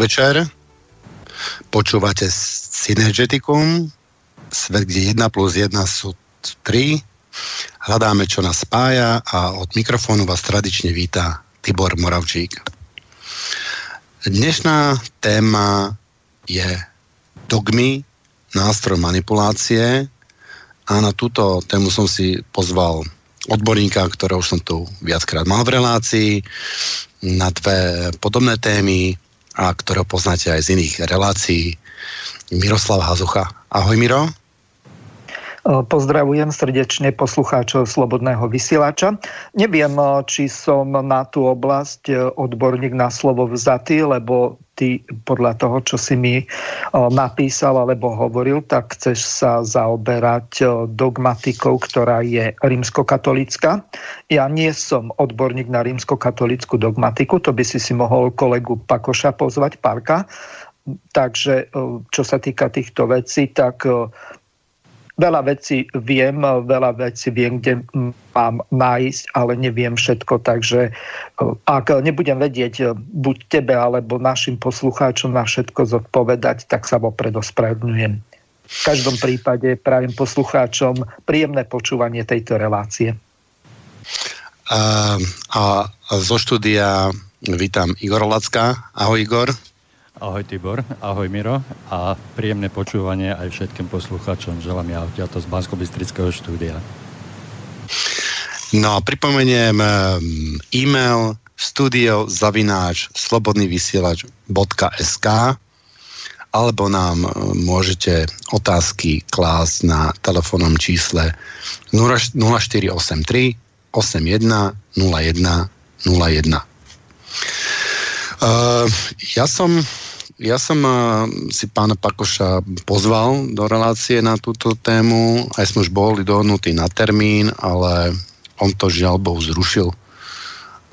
Podvečer. Počúvate Synergeticum, svet, kde 1 plus 1 sú 3. Hľadáme, čo nás spája a od mikrofónu vás tradične víta Tibor Moravčík. Dnešná téma je dogmy, nástroj manipulácie a na túto tému som si pozval odborníka, ktorého som tu viackrát mal v relácii, na dve podobné témy, a ktorého poznáte aj z iných relácií. Miroslav Hazucha. Ahoj Miro. Pozdravujem srdečne poslucháčov Slobodného vysielača. Neviem, či som na tú oblasť odborník na slovo vzatý, lebo ty podľa toho, čo si mi napísal alebo hovoril, tak chceš sa zaoberať dogmatikou, ktorá je rímskokatolická. Ja nie som odborník na rímskokatolickú dogmatiku, to by si si mohol kolegu Pakoša pozvať, Parka. Takže čo sa týka týchto vecí, tak Veľa vecí viem, veľa vecí viem, kde mám nájsť, ale neviem všetko, takže e, ak nebudem vedieť e, buď tebe alebo našim poslucháčom na všetko zodpovedať, tak sa vopred ospravedlňujem. V každom prípade prajem poslucháčom príjemné počúvanie tejto relácie. A, a zo štúdia vítam Igor Lacka. Ahoj Igor. Ahoj Tibor, ahoj Miro a príjemné počúvanie aj všetkým poslucháčom. Želám ja odtiaľto z bansko štúdia. No pripomeniem ehm, e-mail studio zavináč slobodnyvysielač.sk alebo nám ehm, môžete otázky klásť na telefónnom čísle 0483 81 01 01. Uh, ja som ja som si pána Pakoša pozval do relácie na túto tému, aj sme už boli dohodnutí na termín, ale on to žiaľ Bohu zrušil.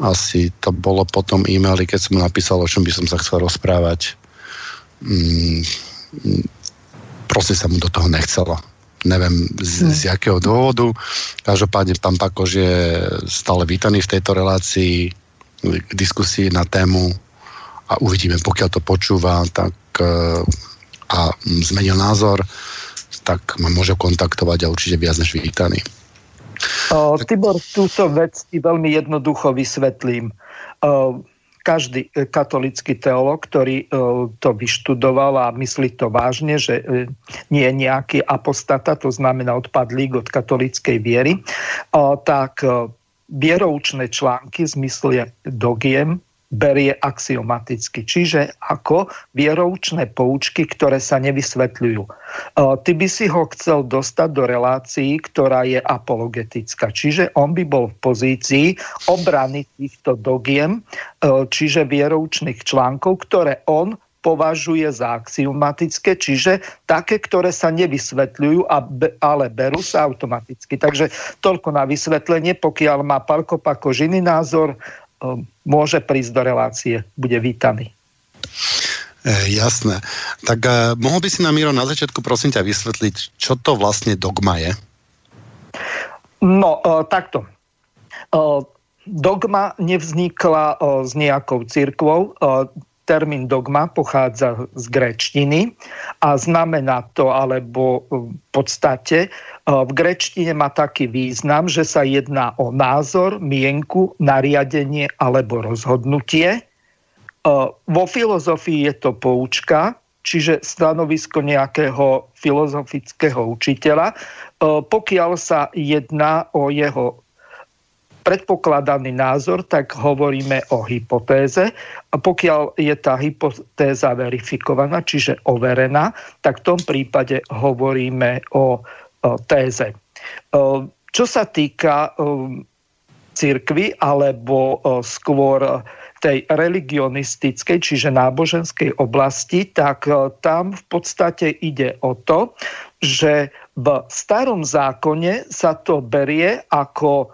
Asi to bolo potom e-maili, keď som napísal, o čom by som sa chcel rozprávať. Mm, proste sa mu do toho nechcelo. Neviem z, z jakého dôvodu. Každopádne pán Pakoš je stále vítaný v tejto relácii k diskusii na tému a uvidíme, pokiaľ to počúva tak, e, a zmenil názor, tak ma môže kontaktovať a určite viac než vítaný. O, Tibor, túto vec ti veľmi jednoducho vysvetlím. O, každý e, katolický teolog, ktorý o, to vyštudoval a myslí to vážne, že nie je nejaký apostata, to znamená odpadlík od katolíckej viery, tak vieroučné články v zmysle dogiem berie axiomaticky, čiže ako vieroučné poučky, ktoré sa nevysvetľujú. E, ty by si ho chcel dostať do relácií, ktorá je apologetická, čiže on by bol v pozícii obrany týchto dogiem, e, čiže vieroučných článkov, ktoré on považuje za axiomatické, čiže také, ktoré sa nevysvetľujú, ale berú sa automaticky. Takže toľko na vysvetlenie, pokiaľ má Palko Pako iný názor, môže prísť do relácie, bude vítaný. E, jasné. Tak e, mohol by si nám, Miro, na začiatku prosím ťa vysvetliť, čo to vlastne dogma je? No, e, takto. E, dogma nevznikla e, s nejakou církvou. E, termín dogma pochádza z gréčtiny a znamená to, alebo v podstate v grečtine má taký význam, že sa jedná o názor, mienku, nariadenie alebo rozhodnutie. Vo filozofii je to poučka, čiže stanovisko nejakého filozofického učiteľa, pokiaľ sa jedná o jeho predpokladaný názor, tak hovoríme o hypotéze. A pokiaľ je tá hypotéza verifikovaná, čiže overená, tak v tom prípade hovoríme o, téze. Čo sa týka cirkvy alebo skôr tej religionistickej, čiže náboženskej oblasti, tak tam v podstate ide o to, že v starom zákone sa to berie ako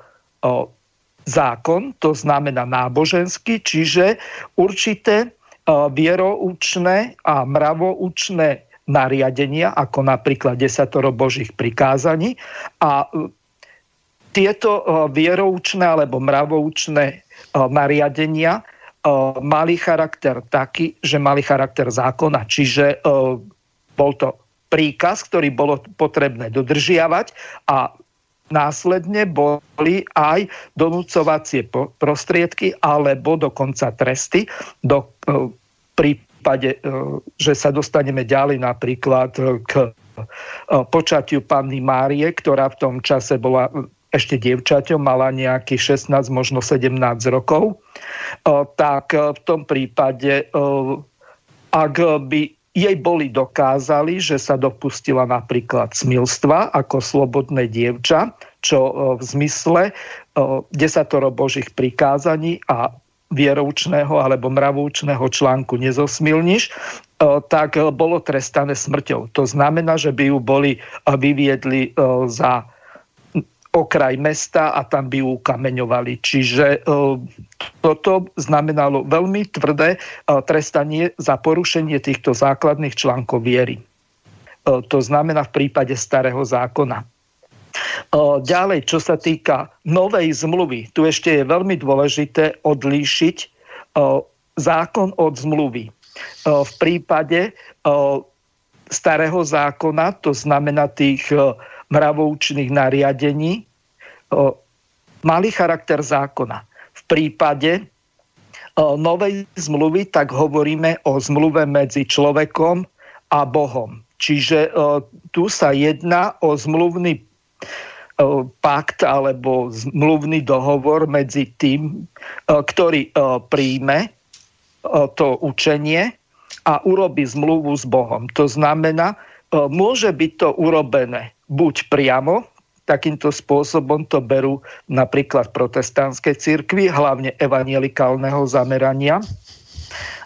zákon, to znamená náboženský, čiže určité vieroučné a mravoučné nariadenia, ako napríklad desatoro božích prikázaní. A e, tieto e, vieroučné alebo mravoučné nariadenia mali charakter taký, že mali charakter zákona. Čiže bol to príkaz, ktorý bolo potrebné dodržiavať a následne boli aj donúcovacie prostriedky alebo dokonca tresty do prípade, že sa dostaneme ďalej napríklad k počatiu panny Márie, ktorá v tom čase bola ešte dievčaťom, mala nejakých 16, možno 17 rokov, tak v tom prípade, ak by jej boli dokázali, že sa dopustila napríklad smilstva ako slobodné dievča, čo v zmysle desatoro božích prikázaní a vieroučného alebo mravoučného článku nezosmilniš, tak bolo trestané smrťou. To znamená, že by ju boli vyviedli za okraj mesta a tam by ju kameňovali. Čiže e, toto znamenalo veľmi tvrdé e, trestanie za porušenie týchto základných článkov viery. E, to znamená v prípade starého zákona. Ďalej, čo sa týka novej zmluvy, tu ešte je veľmi dôležité odlíšiť zákon od zmluvy. V prípade starého zákona, to znamená tých mravoučných nariadení mali charakter zákona. V prípade novej zmluvy tak hovoríme o zmluve medzi človekom a Bohom. Čiže tu sa jedná o zmluvný pakt alebo zmluvný dohovor medzi tým, ktorý príjme to učenie a urobí zmluvu s Bohom. To znamená, môže byť to urobené buď priamo, takýmto spôsobom to berú napríklad protestantské cirkvy, hlavne evangelikálneho zamerania,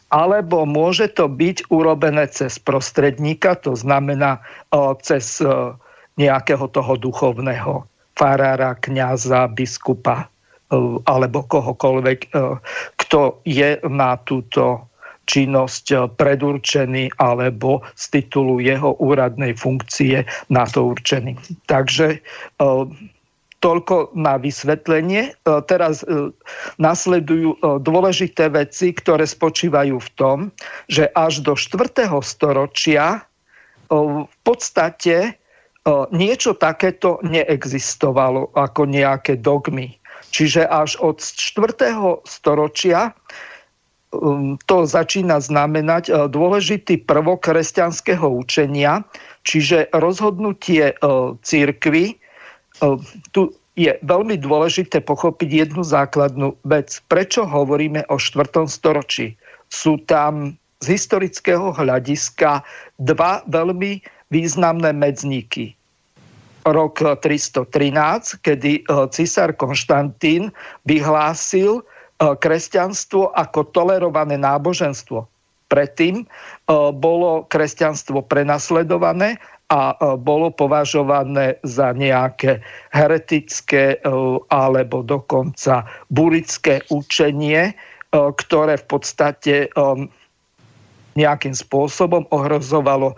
alebo môže to byť urobené cez prostredníka, to znamená cez nejakého toho duchovného farára, kňaza, biskupa alebo kohokoľvek, kto je na túto činnosť eh, predurčený alebo z titulu jeho úradnej funkcie na to určený. Takže toľko na vysvetlenie. Teraz nasledujú dôležité veci, ktoré spočívajú v tom, že až do 4. storočia v podstate niečo takéto neexistovalo ako nejaké dogmy. Čiže až od 4. storočia Um, to začína znamenať uh, dôležitý prvok kresťanského učenia, čiže rozhodnutie uh, církvy. Uh, tu je veľmi dôležité pochopiť jednu základnú vec. Prečo hovoríme o 4. storočí? Sú tam z historického hľadiska dva veľmi významné medzníky. Rok 313, kedy cisár Konštantín vyhlásil, E, kresťanstvo ako tolerované náboženstvo. Predtým bolo kresťanstvo prenasledované a bolo považované za nejaké heretické alebo dokonca burické učenie, ktoré v podstate nejakým spôsobom ohrozovalo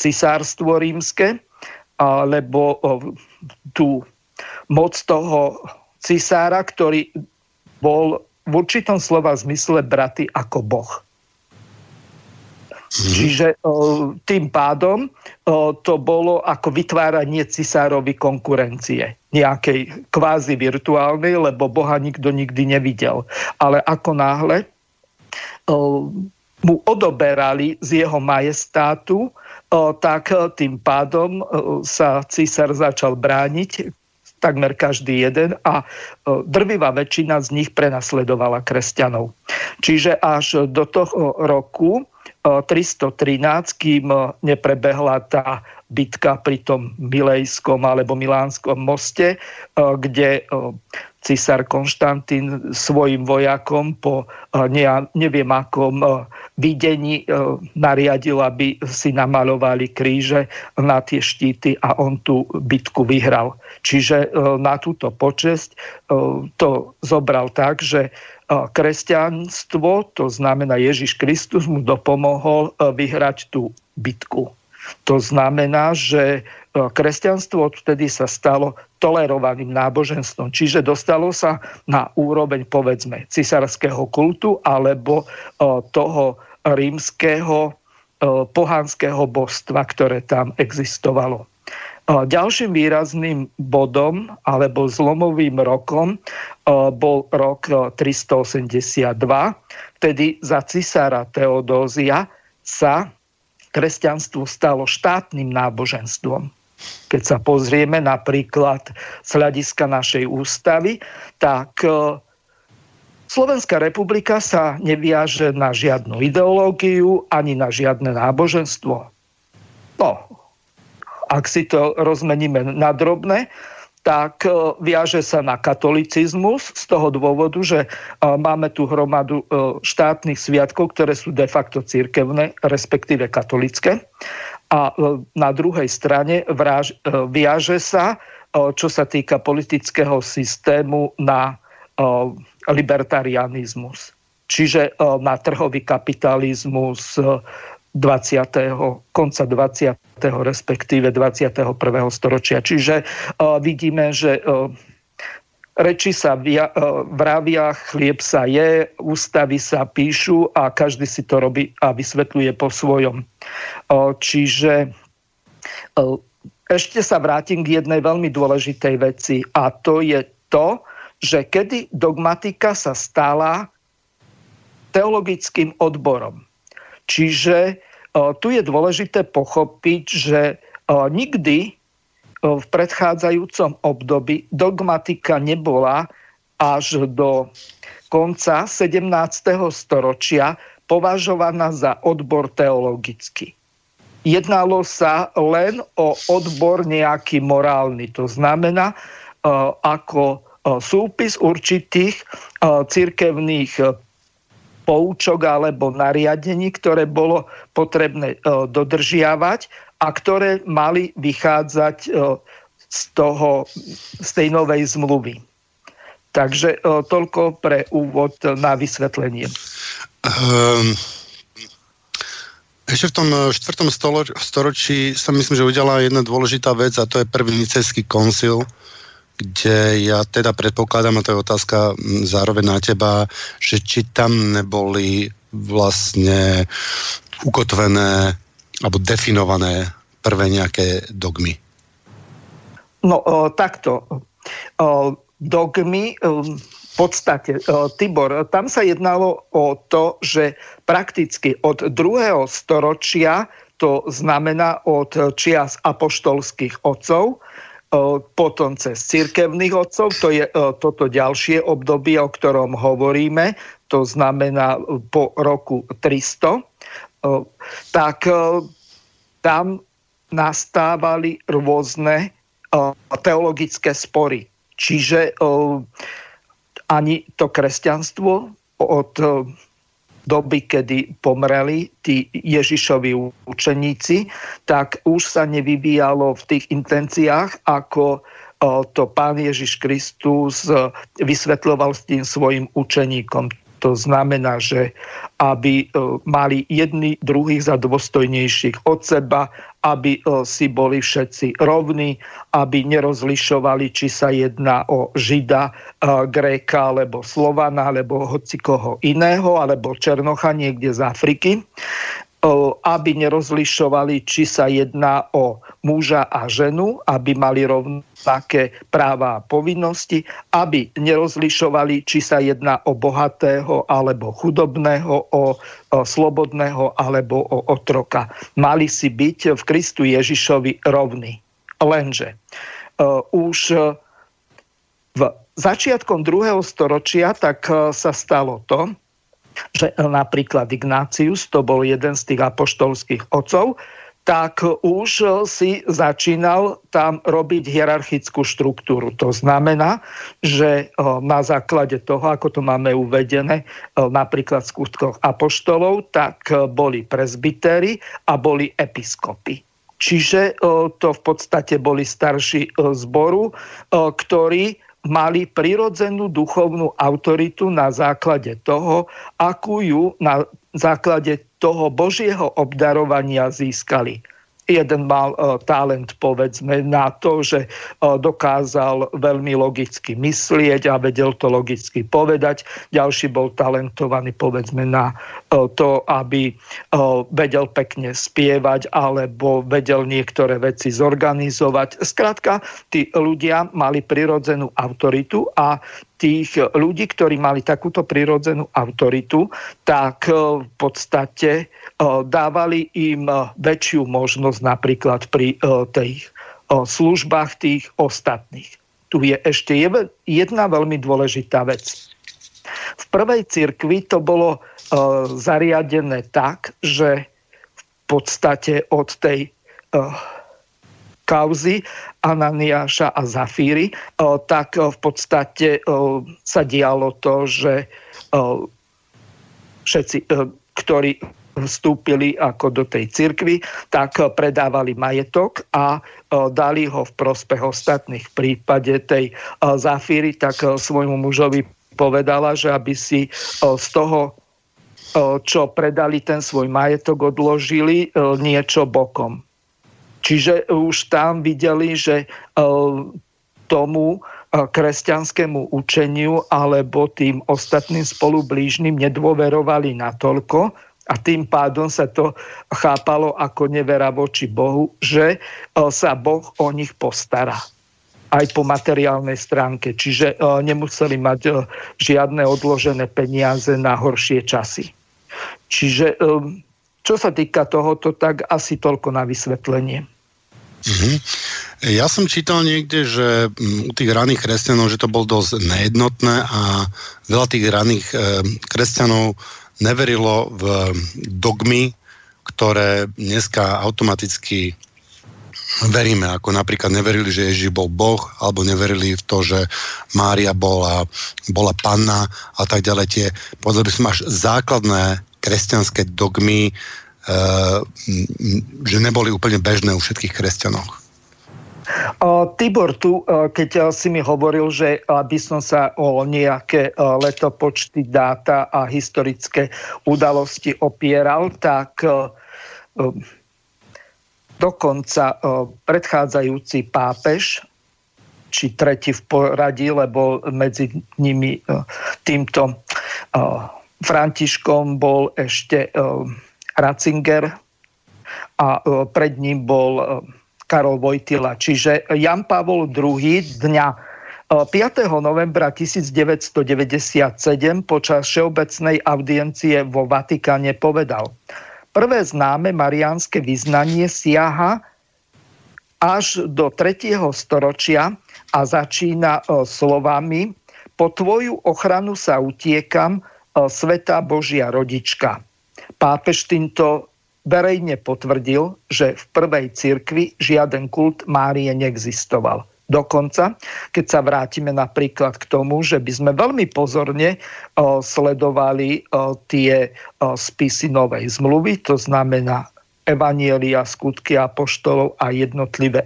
cisárstvo rímske, alebo tú moc toho cisára, ktorý bol v určitom slova zmysle braty ako Boh. Mm. Čiže tým pádom to bolo ako vytváranie cisárovi konkurencie. Nejakej kvázi virtuálnej, lebo Boha nikto nikdy nevidel. Ale ako náhle mu odoberali z jeho majestátu, tak tým pádom sa císar začal brániť takmer každý jeden a e, drvivá väčšina z nich prenasledovala kresťanov. Čiže až do toho roku 313, e, kým neprebehla tá bitka pri tom Milejskom alebo Milánskom moste, e, kde cisár Konštantín svojim vojakom po neviem akom videní nariadil, aby si namalovali kríže na tie štíty a on tú bitku vyhral. Čiže na túto počesť to zobral tak, že kresťanstvo, to znamená Ježiš Kristus, mu dopomohol vyhrať tú bitku. To znamená, že kresťanstvo odtedy sa stalo tolerovaným náboženstvom. Čiže dostalo sa na úroveň povedzme cisárskeho kultu alebo toho rímskeho pohanského božstva, ktoré tam existovalo. Ďalším výrazným bodom alebo zlomovým rokom bol rok 382, vtedy za cisára Teodózia sa kresťanstvo stalo štátnym náboženstvom. Keď sa pozrieme napríklad z hľadiska našej ústavy, tak e, Slovenská republika sa neviaže na žiadnu ideológiu ani na žiadne náboženstvo. No, ak si to rozmeníme na drobné, tak e, viaže sa na katolicizmus z toho dôvodu, že e, máme tu hromadu štátnych sviatkov, ktoré sú de facto církevné, respektíve katolické a e, na druhej strane vraž, e, viaže sa, e, čo sa týka politického systému na libertarianizmus. Čiže na trhový kapitalizmus 20. konca 20. respektíve 21. storočia. Čiže vidíme, že reči sa vravia, chlieb sa je, ústavy sa píšu a každý si to robí a vysvetľuje po svojom. Čiže ešte sa vrátim k jednej veľmi dôležitej veci a to je to, že kedy dogmatika sa stala teologickým odborom. Čiže tu je dôležité pochopiť, že nikdy v predchádzajúcom období dogmatika nebola až do konca 17. storočia považovaná za odbor teologický. Jednalo sa len o odbor nejaký morálny. To znamená, e, ako e, súpis určitých e, cirkevných poučok alebo nariadení, ktoré bolo potrebné dodržiavať a ktoré mali vychádzať e, z, toho, z tej novej zmluvy. Takže e, toľko pre úvod na vysvetlenie. Um, ešte v tom e, štvrtom storočí sa myslím, že udiala jedna dôležitá vec a to je prvý nicejský koncil, kde ja teda predpokladám, a to je otázka zároveň na teba, že či tam neboli vlastne ukotvené alebo definované prvé nejaké dogmy? No o, takto. O, dogmy o, v podstate, o, Tibor, tam sa jednalo o to, že prakticky od druhého storočia, to znamená od čias apoštolských otcov, potom cez cirkevných otcov, to je toto ďalšie obdobie, o ktorom hovoríme, to znamená po roku 300, tak tam nastávali rôzne teologické spory. Čiže ani to kresťanstvo od doby, kedy pomreli tí Ježišovi učeníci, tak už sa nevyvíjalo v tých intenciách, ako to pán Ježiš Kristus vysvetľoval s tým svojim učeníkom. To znamená, že aby e, mali jedni druhých za dôstojnejších od seba, aby e, si boli všetci rovní, aby nerozlišovali, či sa jedná o Žida, e, Gréka, alebo Slovana, alebo hoci koho iného, alebo Černocha niekde z Afriky aby nerozlišovali, či sa jedná o muža a ženu, aby mali rovnaké práva a povinnosti, aby nerozlišovali, či sa jedná o bohatého alebo chudobného, o, o slobodného alebo o otroka. Mali si byť v Kristu Ježišovi rovní. Lenže uh, už v začiatkom druhého storočia tak sa stalo to, že napríklad Ignácius, to bol jeden z tých apoštolských otcov, tak už si začínal tam robiť hierarchickú štruktúru. To znamená, že na základe toho, ako to máme uvedené napríklad v skutkoch apoštolov, tak boli prezbytéri a boli episkopy. Čiže to v podstate boli starší zboru, ktorí mali prirodzenú duchovnú autoritu na základe toho, akú ju na základe toho Božieho obdarovania získali. Jeden mal uh, talent povedzme na to, že uh, dokázal veľmi logicky myslieť a vedel to logicky povedať. Ďalší bol talentovaný povedzme na uh, to, aby vedel pekne spievať alebo vedel niektoré veci zorganizovať. Skrátka, tí ľudia mali prirodzenú autoritu a tých ľudí, ktorí mali takúto prirodzenú autoritu, tak v podstate dávali im väčšiu možnosť napríklad pri tých službách tých ostatných. Tu je ešte jedna veľmi dôležitá vec. V prvej cirkvi to bolo zariadené tak, že v podstate od tej kauzy Ananiáša a Zafíry, tak v podstate sa dialo to, že všetci, ktorí vstúpili ako do tej cirkvy, tak predávali majetok a dali ho v prospech ostatných. V prípade tej Zafíry tak svojmu mužovi povedala, že aby si z toho, čo predali ten svoj majetok, odložili niečo bokom. Čiže už tam videli, že tomu kresťanskému učeniu alebo tým ostatným spolublížnym nedôverovali natoľko, a tým pádom sa to chápalo ako nevera voči Bohu, že e, sa Boh o nich postará aj po materiálnej stránke. Čiže e, nemuseli mať e, žiadne odložené peniaze na horšie časy. Čiže čo sa týka tohoto, tak asi toľko na vysvetlenie. Mm-hmm. Ja som čítal niekde, že mm, u tých raných kresťanov, že to bol dosť nejednotné a veľa tých raných kresťanov neverilo v dogmy, ktoré dneska automaticky veríme, ako napríklad neverili, že Ježiš bol Boh, alebo neverili v to, že Mária bola, bola panna a tak ďalej. Tie, povedal by som, až základné kresťanské dogmy, e, že neboli úplne bežné u všetkých kresťanoch. Tibor, tu, keď si mi hovoril, že aby som sa o nejaké letopočty, dáta a historické udalosti opieral, tak dokonca predchádzajúci pápež, či tretí v poradí, lebo medzi nimi týmto Františkom bol ešte Ratzinger a pred ním bol Karol Vojtila. Čiže Jan Pavol II dňa 5. E, novembra 1997 počas všeobecnej audiencie vo Vatikáne povedal Prvé známe mariánske vyznanie siaha až do 3. storočia a začína e, slovami Po tvoju ochranu sa utiekam, e, Sveta Božia rodička. Pápež týmto verejne potvrdil, že v prvej cirkvi žiaden kult Márie neexistoval. Dokonca, keď sa vrátime napríklad k tomu, že by sme veľmi pozorne o, sledovali o, tie o, spisy Novej zmluvy, to znamená Evanielia, skutky apoštolov a jednotlivé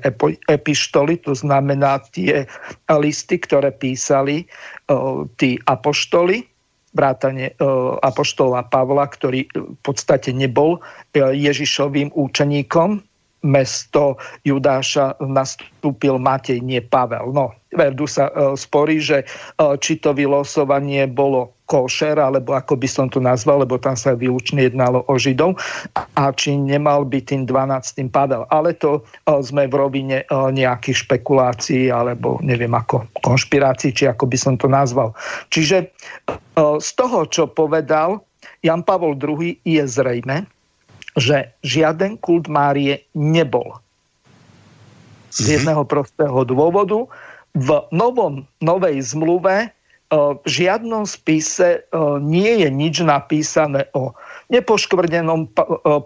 epištoly, to znamená tie listy, ktoré písali o, tí apoštoli, vrátane e, apoštola Pavla, ktorý v podstate nebol e, Ježišovým účeníkom. Mesto Judáša nastúpil Matej, nie Pavel. No, Verdu sa e, sporí, že či to vylosovanie bolo košer, alebo ako by som to nazval, lebo tam sa výlučne jednalo o Židov, a či nemal byť tým 12. Pavel. Ale to sme v rovine nejakých špekulácií, alebo neviem ako konšpirácií, či ako by som to nazval. Čiže z toho, čo povedal Jan Pavol II, je zrejme, že žiaden kult Márie nebol. Z mhm. jedného prostého dôvodu. V novom, novej zmluve v žiadnom spise nie je nič napísané o nepoškvrnenom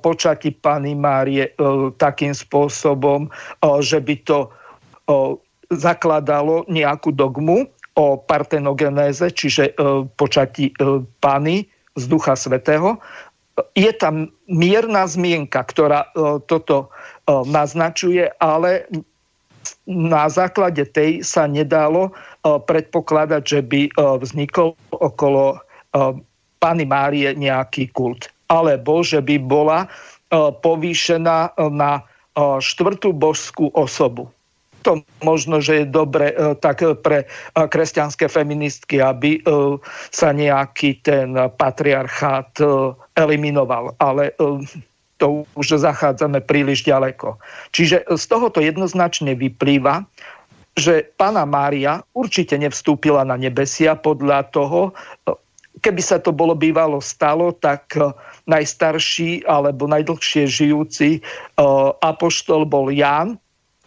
počati Pany Márie takým spôsobom, že by to zakladalo nejakú dogmu o partenogenéze, čiže počati Pany z Ducha Svetého. Je tam mierna zmienka, ktorá toto naznačuje, ale na základe tej sa nedalo e, predpokladať, že by e, vznikol okolo e, Pany Márie nejaký kult. Alebo že by bola povýšená na štvrtú božskú osobu. To možno, že je dobre tak pre kresťanské feministky, aby sa nejaký ten patriarchát eliminoval. Ale to už zachádzame príliš ďaleko. Čiže z tohoto jednoznačne vyplýva, že pána Mária určite nevstúpila na nebesia podľa toho, keby sa to bolo bývalo stalo, tak e, najstarší alebo najdlhšie žijúci e, apoštol bol Ján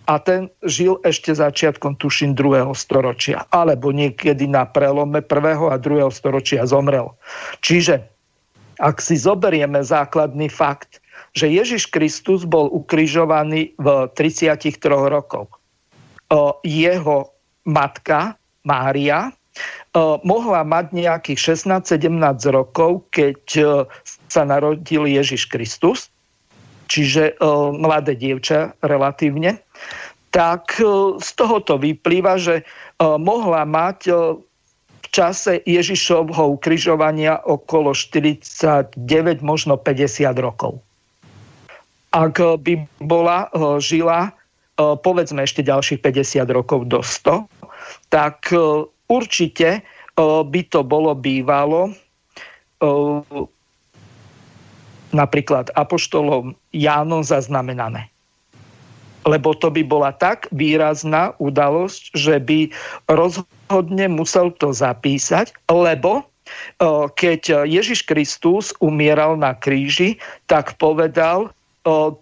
a ten žil ešte začiatkom, tuším, druhého storočia. Alebo niekedy na prelome prvého a druhého storočia zomrel. Čiže ak si zoberieme základný fakt, že Ježiš Kristus bol ukrižovaný v 33 rokoch. Jeho matka Mária mohla mať nejakých 16-17 rokov, keď sa narodil Ježiš Kristus, čiže mladé dievča relatívne, tak z tohoto vyplýva, že mohla mať v čase Ježišovho ukrižovania okolo 49, možno 50 rokov ak by bola e, žila e, povedzme ešte ďalších 50 rokov do 100, tak e, určite by to bolo bývalo napríklad apoštolom Jánom zaznamenané. Lebo to by bola tak výrazná udalosť, že by rozhodne musel to zapísať, lebo keď Ježiš Kristus umieral na kríži, tak povedal,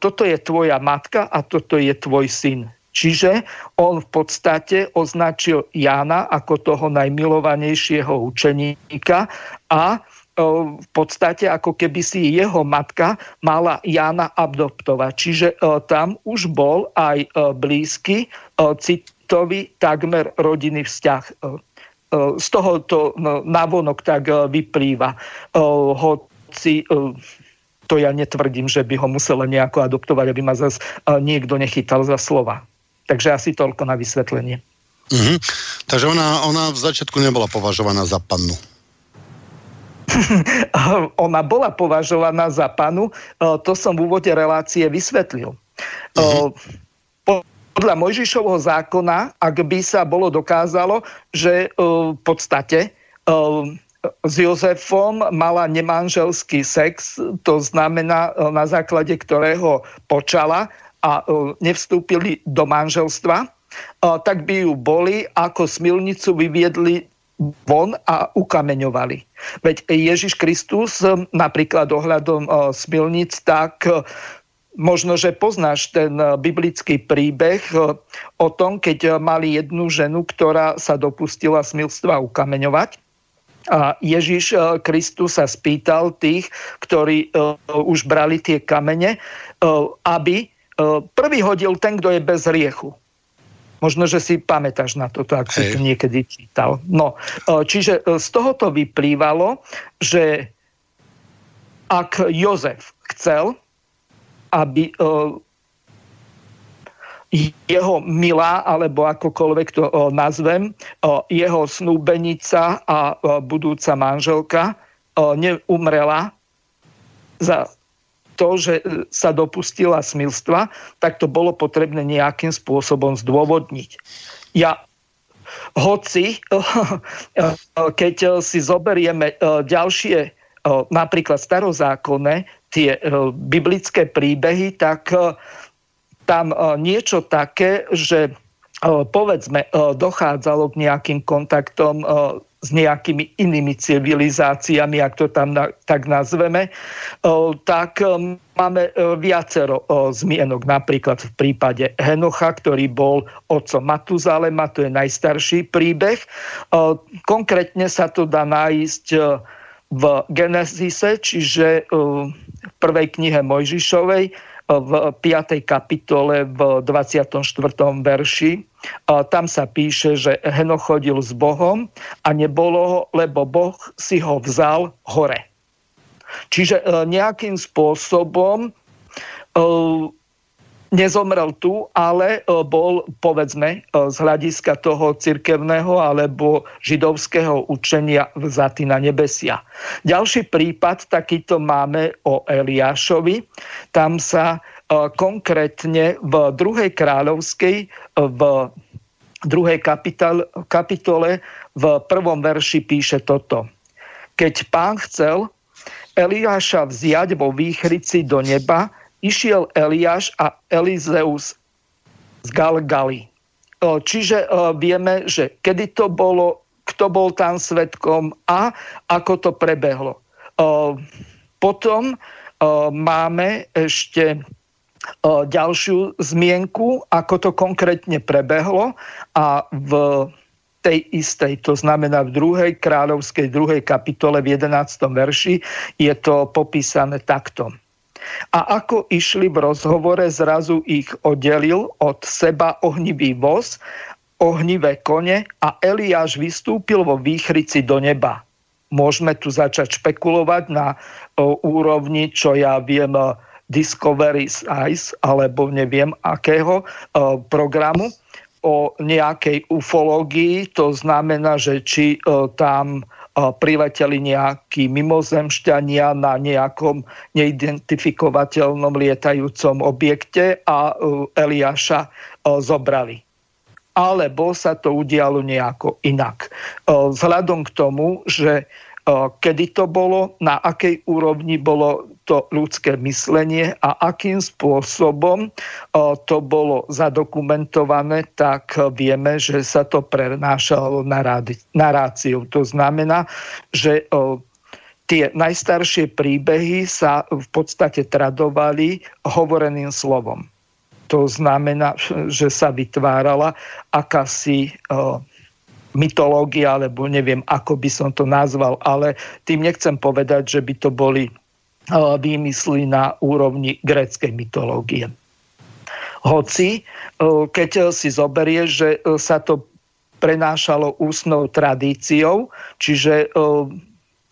toto je tvoja matka a toto je tvoj syn. Čiže on v podstate označil Jána ako toho najmilovanejšieho učeníka a v podstate ako keby si jeho matka mala Jána adoptovať. Čiže tam už bol aj blízky citový takmer rodinný vzťah. Z toho to no, navonok tak vyplýva. Hoci to ja netvrdím, že by ho musela nejako adoptovať, aby ma zase niekto nechytal za slova. Takže asi toľko na vysvetlenie. Mm-hmm. Takže ona, ona v začiatku nebola považovaná za pannu. ona bola považovaná za panu, to som v úvode relácie vysvetlil. Mm-hmm. Podľa Mojžišovho zákona, ak by sa bolo dokázalo, že v podstate s Jozefom mala nemanželský sex, to znamená e, na základe ktorého počala a e, nevstúpili do manželstva, e, tak by ju boli ako smilnicu vyviedli von a ukameňovali. Veď Ježiš Kristus napríklad ohľadom smilnic, tak možno, že poznáš ten biblický príbeh o tom, keď mali jednu ženu, ktorá sa dopustila smilstva ukameňovať a Ježiš e, Kristus sa spýtal tých, ktorí e, už brali tie kamene, e, aby prvý hodil ten, kto je bez riechu. Možno, že si pamätáš na toto, ak si to niekedy čítal. No, čiže z tohoto vyplývalo, že ak Jozef chcel, aby jeho milá, alebo akokoľvek to nazvem, jeho snúbenica a budúca manželka neumrela za to, že sa dopustila smilstva, tak to bolo potrebné nejakým spôsobom zdôvodniť. Ja hoci, keď si zoberieme ďalšie napríklad starozákonné, tie biblické príbehy, tak tam e, niečo také, že e, povedzme, e, dochádzalo k nejakým kontaktom s nejakými inými civilizáciami, ak to tam tak nazveme, tak máme viacero zmienok. Napríklad v prípade Henocha, ktorý bol otcom Matuzalema, to je najstarší príbeh. Konkrétne sa to dá nájsť v Genesise, čiže v prvej knihe Mojžišovej, v 5. kapitole v 24. verši. Tam sa píše, že Heno chodil s Bohom a nebolo ho, lebo Boh si ho vzal hore. Čiže e, nejakým spôsobom e, nezomrel tu, ale e, bol, povedzme, e, z hľadiska toho cirkevného alebo židovského učenia vzatý na nebesia. Ďalší prípad takýto máme o Eliášovi. Tam sa konkrétne v druhej kráľovskej, v druhej kapitol, kapitole v prvom verši píše toto. Keď pán chcel Eliáša vziať vo výchrici do neba, išiel Eliáš a Elizeus z Galgali. Čiže vieme, že kedy to bolo, kto bol tam svetkom a ako to prebehlo. Potom máme ešte ďalšiu zmienku, ako to konkrétne prebehlo a v tej istej, to znamená v druhej kráľovskej druhej kapitole v 11. verši je to popísané takto. A ako išli v rozhovore, zrazu ich oddelil od seba ohnivý voz, ohnivé kone a Eliáš vystúpil vo výchrici do neba. Môžeme tu začať špekulovať na o, úrovni, čo ja viem, Discovery Ice alebo neviem akého uh, programu o nejakej ufológii. To znamená, že či uh, tam prileteli nejakí mimozemšťania na nejakom neidentifikovateľnom lietajúcom objekte a Eliáša zobrali alebo sa to udialo nejako inak. Vzhľadom k tomu, že kedy to bolo, na akej úrovni bolo to ľudské myslenie a akým spôsobom to bolo zadokumentované, tak vieme, že sa to prenášalo na, ráciu. To znamená, že tie najstaršie príbehy sa v podstate tradovali hovoreným slovom. To znamená, že sa vytvárala akási mytológia, alebo neviem, ako by som to nazval, ale tým nechcem povedať, že by to boli výmysly na úrovni gréckej mytológie. Hoci, keď si zoberie, že sa to prenášalo ústnou tradíciou, čiže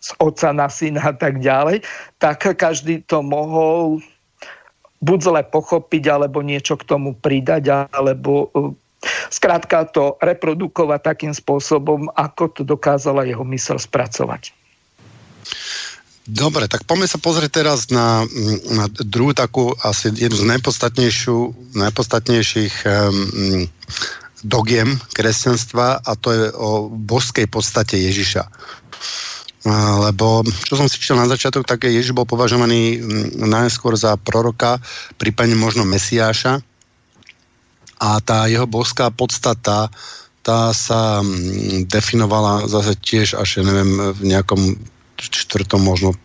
z otca na syna a tak ďalej, tak každý to mohol buď zle pochopiť, alebo niečo k tomu pridať, alebo Skrátka to reprodukovať takým spôsobom, ako to dokázala jeho mysel spracovať. Dobre, tak poďme sa pozrieť teraz na, na druhú takú asi jednu z najpodstatnejších um, dogiem kresťanstva a to je o boskej podstate Ježiša. Lebo, čo som si čítal na začiatok, tak Ježiš bol považovaný najskôr za proroka, prípadne možno Mesiáša, a tá jeho boská podstata tá sa mm, definovala zase tiež až, ja neviem, v nejakom čtvrtom možno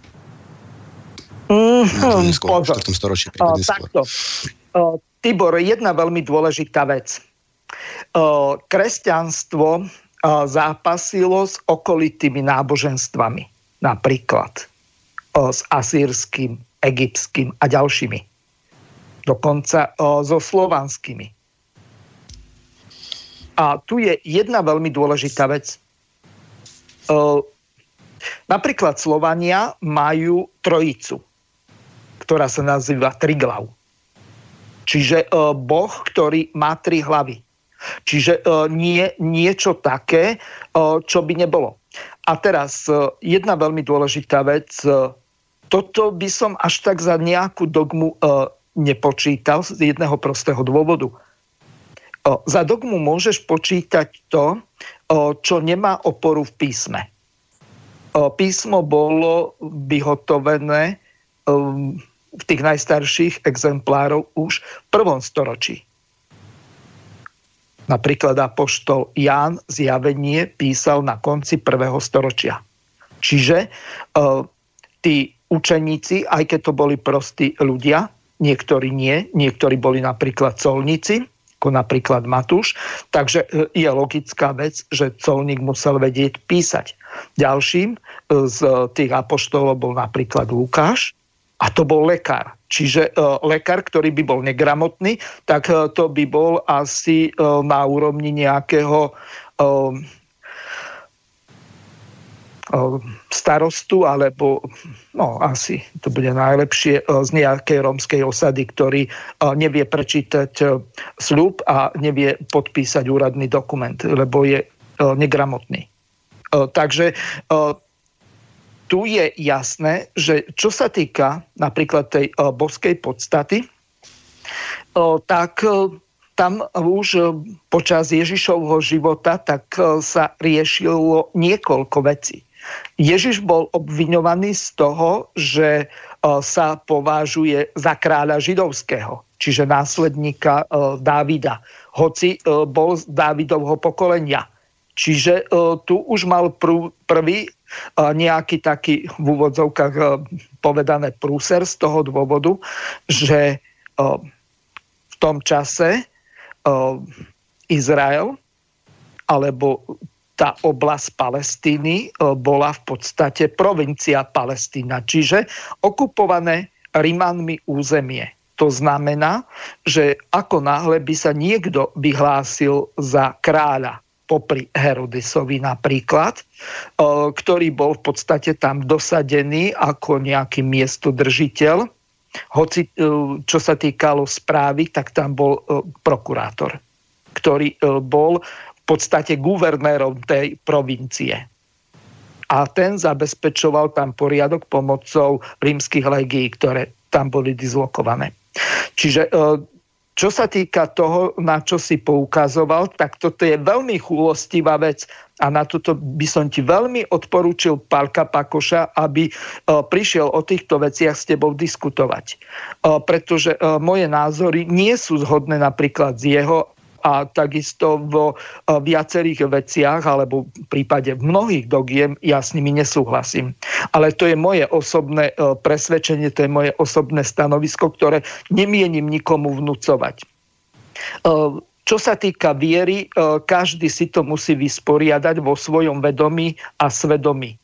mm, neskôr, v storočí. O, takto. O, Tibor, jedna veľmi dôležitá vec. O, kresťanstvo o, zápasilo s okolitými náboženstvami. Napríklad o, s asýrským, egyptským a ďalšími. Dokonca o, so slovanskými a tu je jedna veľmi dôležitá vec. Napríklad Slovania majú trojicu, ktorá sa nazýva Triglav. Čiže boh, ktorý má tri hlavy. Čiže nie, niečo také, čo by nebolo. A teraz jedna veľmi dôležitá vec. Toto by som až tak za nejakú dogmu nepočítal z jedného prostého dôvodu za dogmu môžeš počítať to, čo nemá oporu v písme. Písmo bolo vyhotovené v tých najstarších exemplárov už v prvom storočí. Napríklad apoštol Ján zjavenie písal na konci prvého storočia. Čiže tí učeníci, aj keď to boli prostí ľudia, niektorí nie, niektorí boli napríklad colníci, ako napríklad Matúš. Takže e, je logická vec, že colník musel vedieť písať. Ďalším e, z tých apoštolov bol napríklad Lukáš a to bol lekár. Čiže e, lekár, ktorý by bol negramotný, tak to by bol asi na úrovni nejakého starostu, alebo no asi to bude najlepšie z nejakej rómskej osady, ktorý nevie prečítať slúb a nevie podpísať úradný dokument, lebo je negramotný. Takže tu je jasné, že čo sa týka napríklad tej boskej podstaty, tak tam už počas Ježišovho života tak sa riešilo niekoľko vecí. Ježiš bol obviňovaný z toho, že sa považuje za kráľa židovského, čiže následníka Dávida, hoci bol z Dávidovho pokolenia. Čiže tu už mal prvý nejaký taký v úvodzovkách povedané prúser z toho dôvodu, že v tom čase Izrael alebo tá oblasť Palestíny bola v podstate provincia Palestína, čiže okupované Rimanmi územie. To znamená, že ako náhle by sa niekto vyhlásil za kráľa, popri Herodisovi napríklad, ktorý bol v podstate tam dosadený ako nejaký miestodržiteľ, hoci čo sa týkalo správy, tak tam bol prokurátor, ktorý bol v podstate guvernérom tej provincie. A ten zabezpečoval tam poriadok pomocou rímskych legií, ktoré tam boli dislokované. Čiže čo sa týka toho, na čo si poukazoval, tak toto je veľmi chúlostivá vec a na toto by som ti veľmi odporúčil Pálka Pakoša, aby prišiel o týchto veciach s tebou diskutovať. Pretože moje názory nie sú zhodné napríklad z jeho a takisto vo viacerých veciach, alebo v prípade mnohých dogiem, ja s nimi nesúhlasím. Ale to je moje osobné e, presvedčenie, to je moje osobné stanovisko, ktoré nemienim nikomu vnúcovať. E, čo sa týka viery, e, každý si to musí vysporiadať vo svojom vedomí a svedomí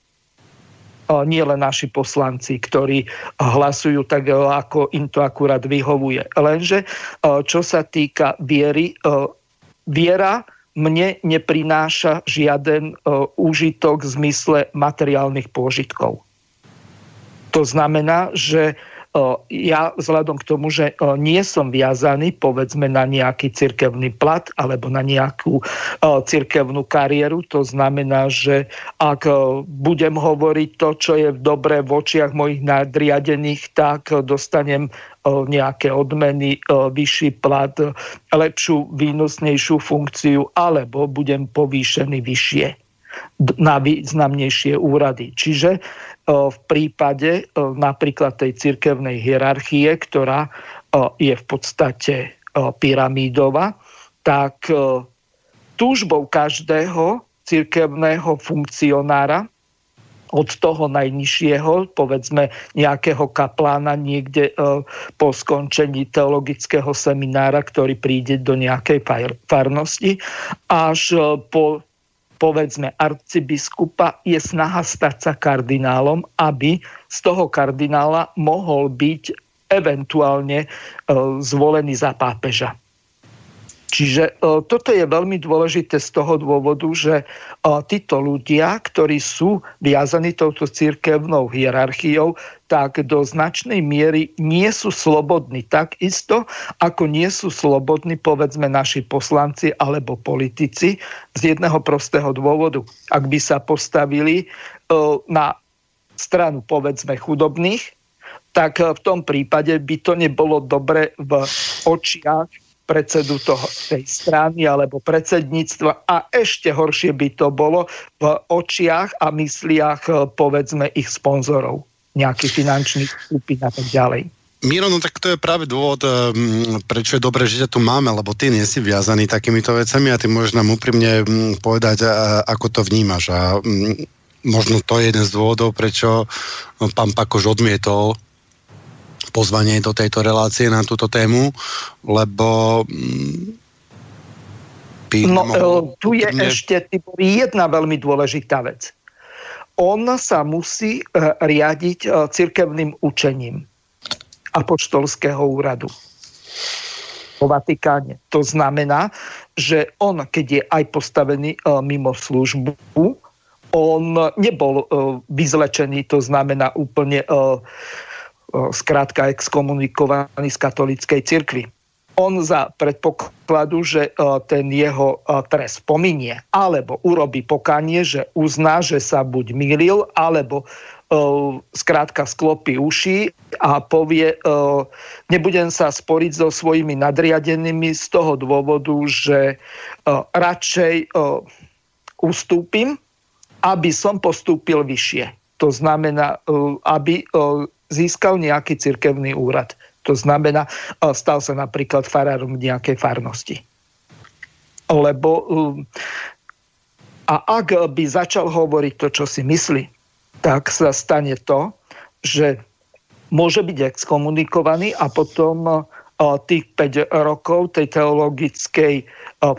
nie len naši poslanci, ktorí hlasujú tak, e, ako im to akurát vyhovuje. Lenže e, čo sa týka viery, e, viera mne neprináša žiaden úžitok v zmysle materiálnych pôžitkov. To znamená, že ja vzhľadom k tomu, že nie som viazaný povedzme na nejaký cirkevný plat alebo na nejakú cirkevnú kariéru, to znamená, že ak budem hovoriť to, čo je dobré v očiach mojich nadriadených, tak dostanem nejaké odmeny, vyšší plat, lepšiu, výnosnejšiu funkciu, alebo budem povýšený vyššie na významnejšie úrady. Čiže v prípade napríklad tej cirkevnej hierarchie, ktorá je v podstate pyramídová, tak túžbou každého cirkevného funkcionára od toho najnižšieho, povedzme nejakého kaplána niekde po skončení teologického seminára, ktorý príde do nejakej farnosti, až po povedzme arcibiskupa, je snaha stať sa kardinálom, aby z toho kardinála mohol byť eventuálne e, zvolený za pápeža. Čiže e, toto je veľmi dôležité z toho dôvodu, že e, títo ľudia, ktorí sú viazaní touto církevnou hierarchiou, tak do značnej miery nie sú slobodní. Takisto, ako nie sú slobodní, povedzme, naši poslanci alebo politici z jedného prostého dôvodu. Ak by sa postavili e, na stranu, povedzme, chudobných, tak v tom prípade by to nebolo dobre v očiach predsedu toho, tej strany alebo predsedníctva a ešte horšie by to bolo v očiach a mysliach povedzme ich sponzorov, nejakých finančných skupín a tak ďalej. Miro, no tak to je práve dôvod, prečo je dobré, že ťa tu máme, lebo ty nie si viazaný takýmito vecami a ty môžeš nám úprimne povedať, ako to vnímaš. A možno to je jeden z dôvodov, prečo pán Pakoš odmietol pozvanie do tejto relácie na túto tému, lbo mm, No, mohol, tu je úplne... ešte jedna veľmi dôležitá vec. On sa musí e, riadiť e, cirkevným učením apoštolského úradu po Vatikáne. To znamená, že on, keď je aj postavený e, mimo službu, on nebol vyzlečený, to znamená úplne skrátka exkomunikovaný z katolíckej cirkvi. On za predpokladu, že ten jeho trest pominie, alebo urobí pokanie, že uzná, že sa buď mýlil, alebo skrátka sklopí uši a povie, nebudem sa sporiť so svojimi nadriadenými z toho dôvodu, že radšej ustúpim, aby som postúpil vyššie. To znamená, aby získal nejaký cirkevný úrad. To znamená, stal sa napríklad farárom nejakej farnosti. Lebo a ak by začal hovoriť to, čo si myslí, tak sa stane to, že môže byť exkomunikovaný a potom tých 5 rokov tej teologickej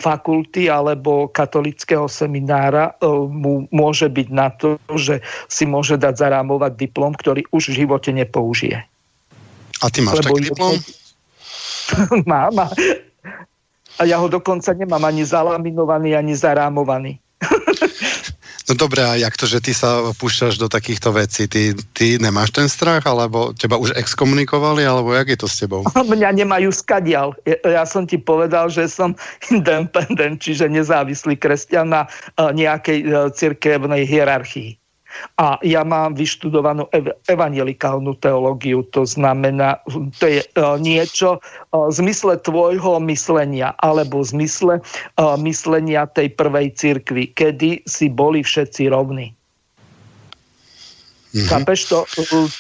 fakulty alebo katolického seminára mu môže byť na to, že si môže dať zarámovať diplom, ktorý už v živote nepoužije. A ty máš Lebo taký diplom? Mám. A ja ho dokonca nemám ani zalaminovaný, ani zarámovaný. No dobré, a jak to, že ty sa púšťaš do takýchto vecí? Ty, ty nemáš ten strach, alebo teba už exkomunikovali, alebo jak je to s tebou? Mňa nemajú skadial. Ja som ti povedal, že som independent, čiže nezávislý kresťan na eh, nejakej eh, cirkevnej hierarchii. A ja mám vyštudovanú ev- evangelikálnu teológiu, to znamená, to je uh, niečo uh, v zmysle tvojho myslenia, alebo v zmysle uh, myslenia tej prvej cirkvi, kedy si boli všetci rovní. Mm-hmm. Chápeš to?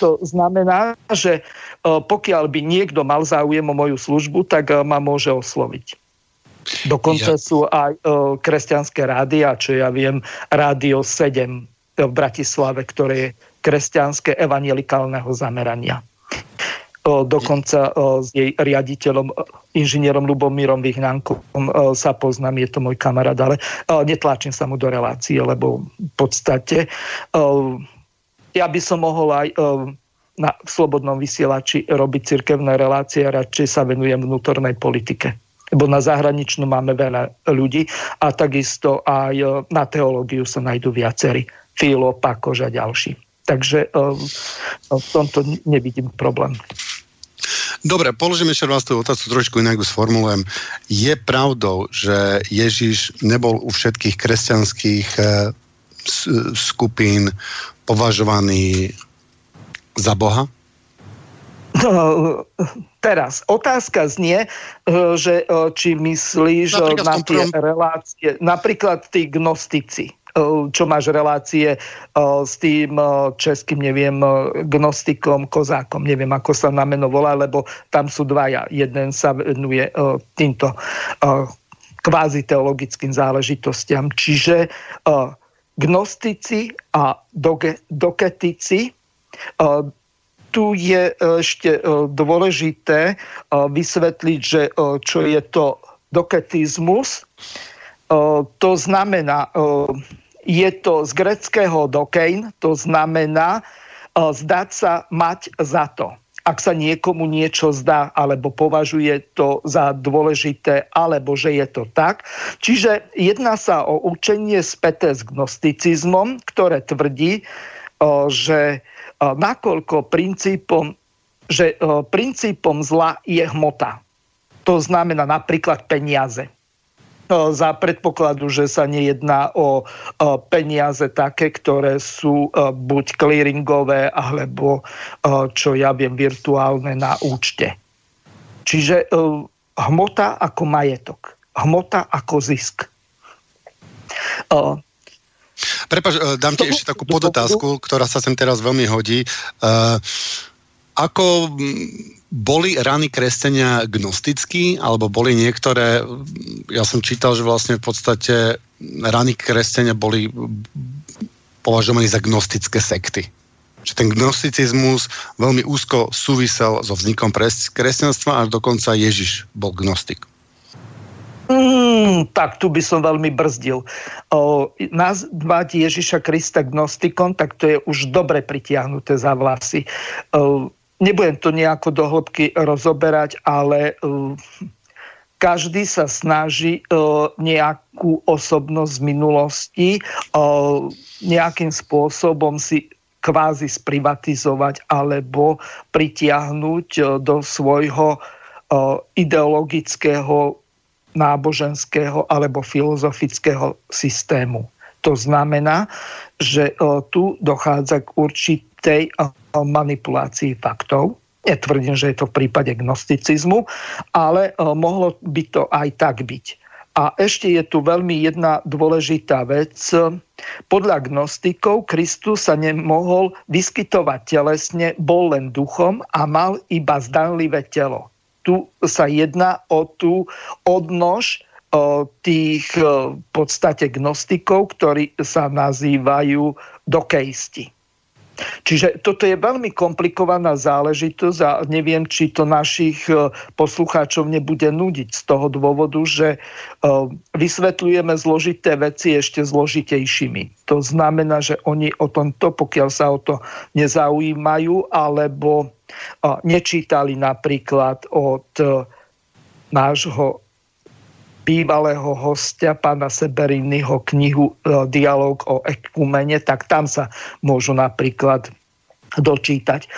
To znamená, že pokiaľ by niekto mal záujem o moju službu, tak ma môže osloviť. Dokonca ja. sú aj kresťanské rádia, čo ja viem, Rádio 7 v Bratislave, ktoré je kresťanské evangelikálneho zamerania. Dokonca s jej riaditeľom, inžinierom Lubomírom Vyhnánkom sa poznám, je to môj kamarát, ale netláčim sa mu do relácie, lebo v podstate ja by som mohol aj na slobodnom vysielači robiť cirkevné relácie radšej sa venujem vnútornej politike. Lebo na zahraničnú máme veľa ľudí a takisto aj na teológiu sa nájdú viacerí. Filo, Pakož a ďalší. Takže um, v tomto nevidím problém. Dobre, položím ešte vás tú otázku trošku inak sformulujem. Je pravdou, že Ježiš nebol u všetkých kresťanských eh, skupín považovaný za Boha? No, teraz, otázka znie, eh, že eh, či myslíš na tie relácie, napríklad tí gnostici čo máš relácie s tým českým, neviem, gnostikom, kozákom, neviem, ako sa na meno volá, lebo tam sú dvaja. Jeden sa venuje týmto kvázi teologickým záležitostiam. Čiže gnostici a doge, doketici tu je ešte dôležité vysvetliť, že čo je to doketizmus. To znamená, je to z greckého dokein, to znamená e, zdať sa mať za to. Ak sa niekomu niečo zdá, alebo považuje to za dôležité, alebo že je to tak. Čiže jedná sa o učenie späté s gnosticizmom, ktoré tvrdí, e, že e, nakoľko princípom, že princípom zla je hmota. To znamená napríklad peniaze za predpokladu, že sa nejedná o peniaze také, ktoré sú buď clearingové, alebo čo ja viem, virtuálne na účte. Čiže hmota ako majetok. Hmota ako zisk. Prepač, e, dám ti ešte takú podotázku, ktorá sa sem teraz veľmi hodí. Ako boli rany kresťania gnostickí, alebo boli niektoré, ja som čítal, že vlastne v podstate rany kresťania boli považovaní za gnostické sekty. Že ten gnosticizmus veľmi úzko súvisel so vznikom kresťanstva a dokonca Ježiš bol gnostik. Mm, tak tu by som veľmi brzdil. O, nazvať Ježiša Krista gnostikom, tak to je už dobre pritiahnuté za vlasy. O, Nebudem to nejako do hĺbky rozoberať, ale uh, každý sa snaží uh, nejakú osobnosť z minulosti uh, nejakým spôsobom si kvázi sprivatizovať alebo pritiahnuť do svojho ideologického, náboženského alebo filozofického systému. To znamená, že tu dochádza k určitým tej manipulácii faktov. Netvrdím, že je to v prípade gnosticizmu, ale mohlo by to aj tak byť. A ešte je tu veľmi jedna dôležitá vec. Podľa gnostikov Kristus sa nemohol vyskytovať telesne, bol len duchom a mal iba zdanlivé telo. Tu sa jedná o tú odnož tých v podstate gnostikov, ktorí sa nazývajú dokejsti. Čiže toto je veľmi komplikovaná záležitosť a neviem, či to našich e, poslucháčov nebude nudiť z toho dôvodu, že e, vysvetľujeme zložité veci ešte zložitejšími. To znamená, že oni o tomto, pokiaľ sa o to nezaujímajú, alebo e, nečítali napríklad od nášho bývalého hostia, pána Seberiniho knihu e, Dialog o ekumene, tak tam sa môžu napríklad dočítať. E,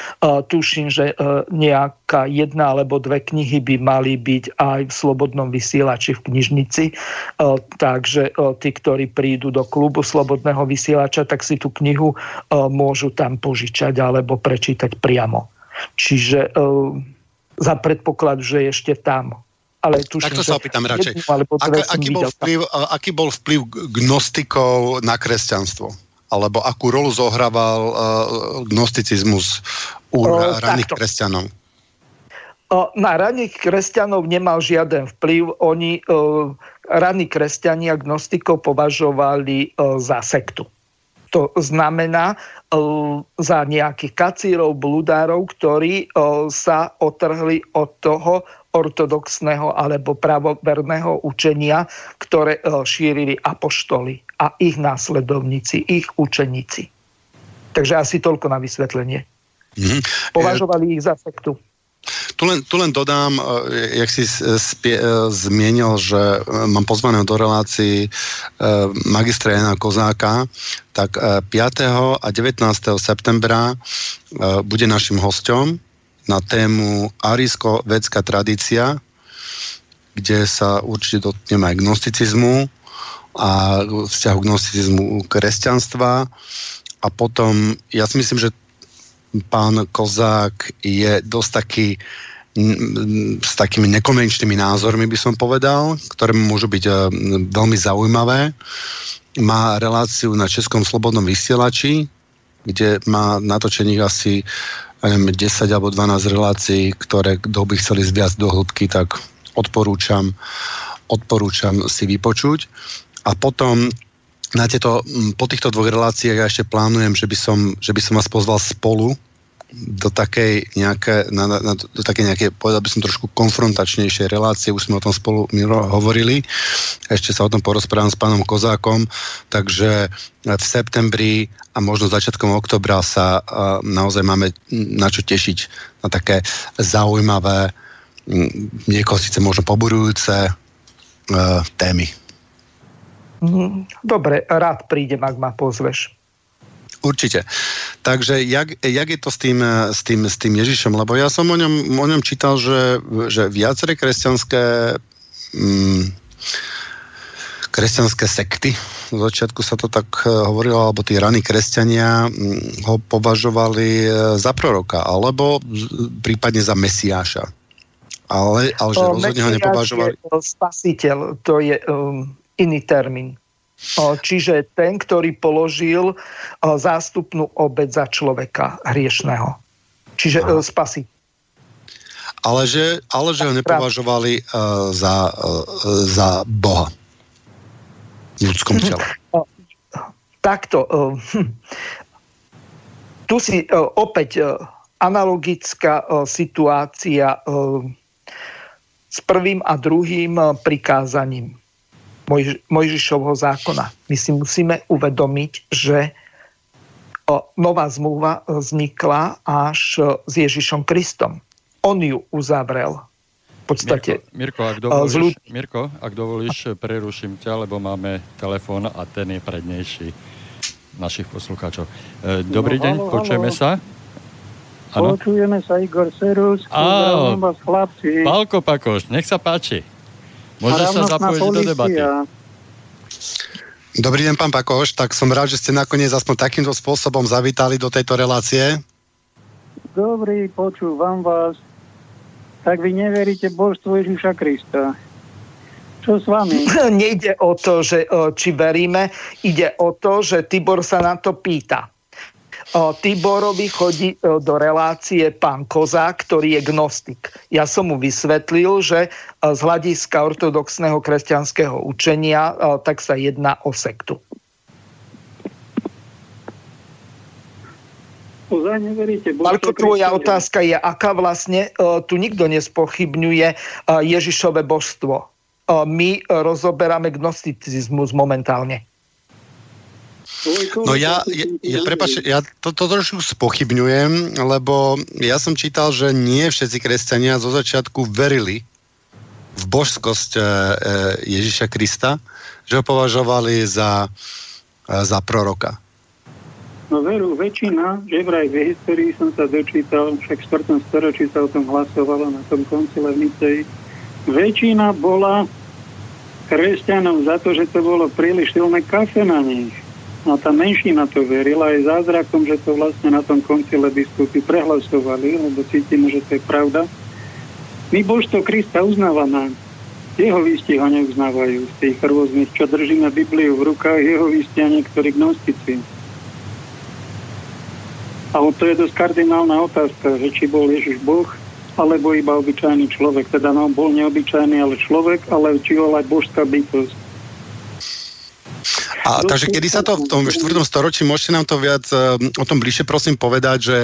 tuším, že e, nejaká jedna alebo dve knihy by mali byť aj v Slobodnom vysielači v knižnici. Takže tí, ktorí prídu do klubu Slobodného vysielača, tak si tú knihu môžu tam požičať alebo prečítať priamo. Čiže za predpoklad, že ešte tam ale tuším, Takto sa opýtam radšej. Ak, aký, bol vplyv, aký bol vplyv gnostikov na kresťanstvo? Alebo akú rolu zohrával uh, gnosticizmus u o, raných takto. kresťanov? O, na raných kresťanov nemal žiaden vplyv. Oni, uh, raní kresťania gnostikov považovali uh, za sektu. To znamená za nejakých kacírov, bludárov, ktorí sa otrhli od toho, ortodoxného alebo pravoverného učenia, ktoré e, šírili apoštoli a ich následovníci, ich učeníci. Takže asi toľko na vysvetlenie. Mm-hmm. Považovali ich za sektu. Tu len, tu len dodám, e, jak si spie, e, zmienil, že mám pozvaného do relácií magistra Jana Kozáka, tak 5. a 19. septembra bude našim hostom na tému arijsko-vedská tradícia, kde sa určite dotkneme aj gnosticizmu a vzťahu gnosticizmu kresťanstva. A potom, ja si myslím, že pán Kozák je dosť taký s takými nekonvenčnými názormi, by som povedal, ktoré môžu byť e, veľmi zaujímavé. Má reláciu na Českom slobodnom vysielači, kde má natočených asi neviem, 10 alebo 12 relácií, ktoré kto by chceli viac do hĺbky, tak odporúčam, odporúčam si vypočuť. A potom na tieto, po týchto dvoch reláciách ja ešte plánujem, že by som, že by som vás pozval spolu do takej nejaké, na, na, do takej nejaké, povedal by som trošku konfrontačnejšej relácie, už sme o tom spolu Miro hovorili, ešte sa o tom porozprávam s pánom Kozákom, takže v septembri a možno začiatkom oktobra sa naozaj máme na čo tešiť na také zaujímavé, niekoho síce možno poburujúce uh, témy. Mhm. Dobre, rád prídem, ak ma pozveš. Určite. Takže jak, jak je to s tým, s, tým, s tým Ježišom? Lebo ja som o ňom, o ňom čítal, že, že viaceré kresťanské mm, kresťanské sekty, v začiatku sa to tak e, hovorilo, alebo tí raní kresťania mm, ho považovali e, za proroka, alebo prípadne za mesiáša. Ale, ale že rozhodne ho nepovažovali. Spasiteľ, to je um, iný termín. Čiže ten, ktorý položil zástupnú obec za človeka hriešného. Čiže Aha. spasi. Ale že, ale že ho nepovažovali uh, za, uh, za Boha v ľudskom tele. Takto. Uh, tu si uh, opäť uh, analogická uh, situácia uh, s prvým a druhým uh, prikázaním Moj, Mojžišovho zákona. My si musíme uvedomiť, že nová zmluva vznikla až s Ježišom Kristom. On ju uzavrel. V podstate. Mirko, Mirko, ak dovolíš, ľudí... Mirko, ak dovolíš, preruším ťa, lebo máme telefón a ten je prednejší našich poslucháčov. E, dobrý no, deň, halo, počujeme halo. sa? Ano? Počujeme sa, Igor Serus. Áno, Pálko Pakoš, nech sa páči. Môžeš sa zapojiť do debaty. Dobrý deň, pán Pakoš. Tak som rád, že ste nakoniec aspoň takýmto spôsobom zavítali do tejto relácie. Dobrý, počúvam vás. Tak vy neveríte božstvu Ježiša Krista. Čo s vami? Nejde o to, že či veríme, ide o to, že Tibor sa na to pýta. Tiborovi chodí do relácie pán Kozák, ktorý je gnostik. Ja som mu vysvetlil, že z hľadiska ortodoxného kresťanského učenia tak sa jedná o sektu. Marko, tvoja otázka je, aká vlastne tu nikto nespochybňuje Ježišové božstvo. My rozoberáme gnosticizmus momentálne. No ja, ja, ja prepáč, ja to, to trošku spochybňujem, lebo ja som čítal, že nie všetci kresťania zo začiatku verili v božskosť e, e, Ježiša Krista, že ho považovali za, e, za proroka. No veru, väčšina, že vraj v histórii som sa dočítal, však v 4. storočí sa o tom hlasovalo na tom koncile v väčšina bola kresťanom za to, že to bolo príliš silné kafe na nich. No tá menšina to verila aj zázrakom, že to vlastne na tom koncile biskupy prehlasovali, lebo cítime, že to je pravda. My božstvo Krista uznávame. Jeho výsti ho neuznávajú z tých rôznych, čo držíme Bibliu v rukách, jeho výsti a niektorí gnostici. A to je dosť kardinálna otázka, že či bol Ježiš Boh, alebo iba obyčajný človek. Teda no, bol neobyčajný, ale človek, ale či bol aj božská bytosť. A, no, takže kedy sa to v tom 4. storočí, môžete nám to viac uh, o tom bližšie prosím povedať, že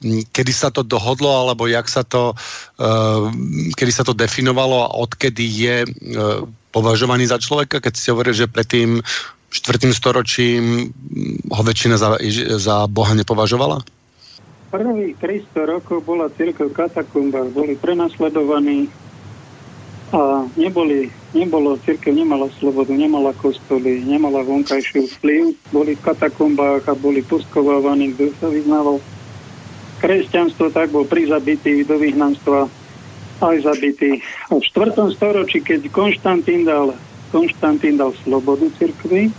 m, kedy sa to dohodlo, alebo jak sa to, uh, kedy sa to definovalo a odkedy je uh, považovaný za človeka, keď ste hovorili, že predtým 4. storočím ho väčšina za, za Boha nepovažovala? Prvých 300 rokov bola církev katakumba, boli prenasledovaní a neboli, nebolo, církev nemala slobodu, nemala kostoly, nemala vonkajšiu vplyv, boli v katakombách a boli poskovávaní, kto sa vyznával kresťanstvo, tak bol prizabitý do vyhnanstva aj zabitý. A v 4. storočí, keď Konštantín dal, Konštantín dal slobodu cirkvi,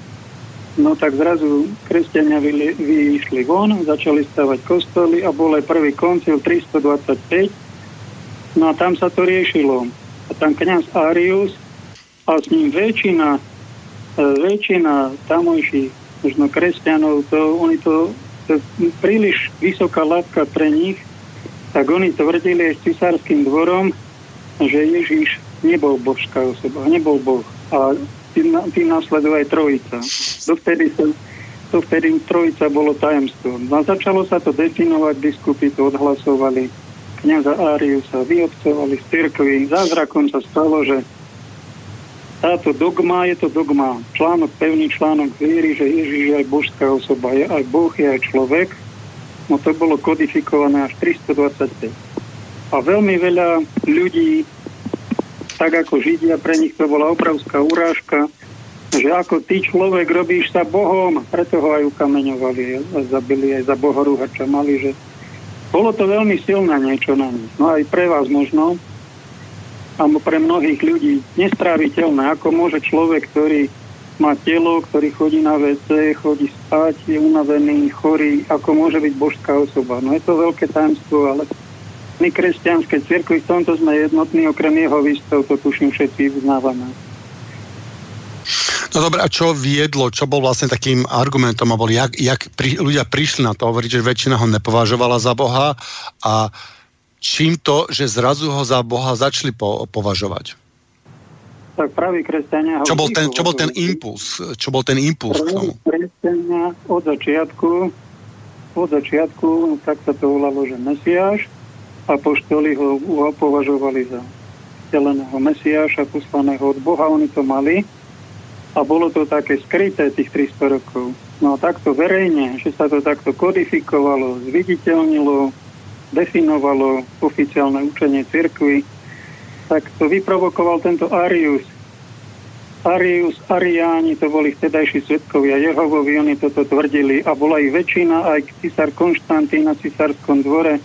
no tak zrazu kresťania vyšli von, začali stavať kostoly a bol aj prvý koncil 325, no a tam sa to riešilo a tam kniaz Arius a s ním väčšina, e, väčšina tamojších možno kresťanov, to, oni to, to príliš vysoká látka pre nich, tak oni tvrdili aj s cisárským dvorom, že Ježiš nebol božská osoba, nebol Boh. A tým, následuje aj trojica. Dovtedy sa to vtedy trojica bolo tajemstvo. No a začalo sa to definovať, biskupy to odhlasovali kniaza Áriusa vyobcovali z cirkvi. Zázrakom sa stalo, že táto dogma je to dogma, článok, pevný článok viery, že Ježiš je aj božská osoba, je aj Boh, je aj človek. No to bolo kodifikované až 325. A veľmi veľa ľudí, tak ako Židia, pre nich to bola obrovská urážka, že ako ty človek robíš sa Bohom, preto ho aj ukameňovali zabili aj za bohorúhača. Mali, že bolo to veľmi silné niečo na nich. No aj pre vás možno, alebo pre mnohých ľudí nestráviteľné. Ako môže človek, ktorý má telo, ktorý chodí na WC, chodí spať, je unavený, chorý, ako môže byť božská osoba. No je to veľké tajemstvo, ale my kresťanské cirkvi v tomto sme jednotní, okrem jeho výstav, to tuším všetci uznávame. No dobre, a čo viedlo, čo bol vlastne takým argumentom, a boli, jak, jak pri, ľudia prišli na to hovoriť, že väčšina ho nepovažovala za Boha a čím to, že zrazu ho za Boha začali po, považovať? Tak praví kresťania... Čo bol, ten, čo bol ten impuls? Čo bol ten impuls k tomu? Kresťania od začiatku, od začiatku, tak sa to volalo, že Mesiáš, a poštoli ho, ho považovali za vteleného Mesiáša, poslaného od Boha, oni to mali a bolo to také skryté tých 300 rokov. No a takto verejne, že sa to takto kodifikovalo, zviditeľnilo, definovalo oficiálne učenie cirkvy, tak to vyprovokoval tento Arius. Arius, Ariáni, to boli vtedajší svetkovia Jehovovi, oni toto tvrdili a bola ich väčšina, aj cisár Konštantín na cisárskom dvore.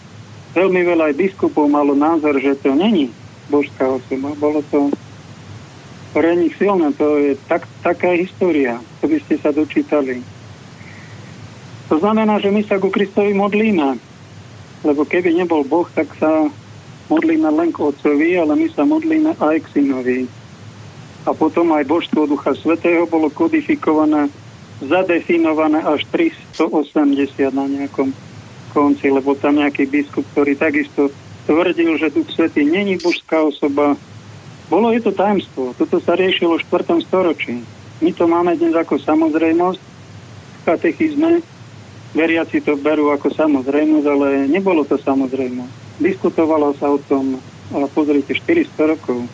Veľmi veľa aj biskupov malo názor, že to není božská osoba. Bolo to pre silné. To je tak, taká história, to by ste sa dočítali. To znamená, že my sa ku Kristovi modlíme. Lebo keby nebol Boh, tak sa modlíme len k Otcovi, ale my sa modlíme aj k Synovi. A potom aj božstvo Ducha Svetého bolo kodifikované, zadefinované až 380 na nejakom konci, lebo tam nejaký biskup, ktorý takisto tvrdil, že Duch Svetý není božská osoba. Bolo je to tajemstvo. Toto sa riešilo v 4. storočí. My to máme dnes ako samozrejmosť v katechizme, veriaci to berú ako samozrejmosť, ale nebolo to samozrejmosť. Diskutovalo sa o tom, ale pozrite, 400 rokov.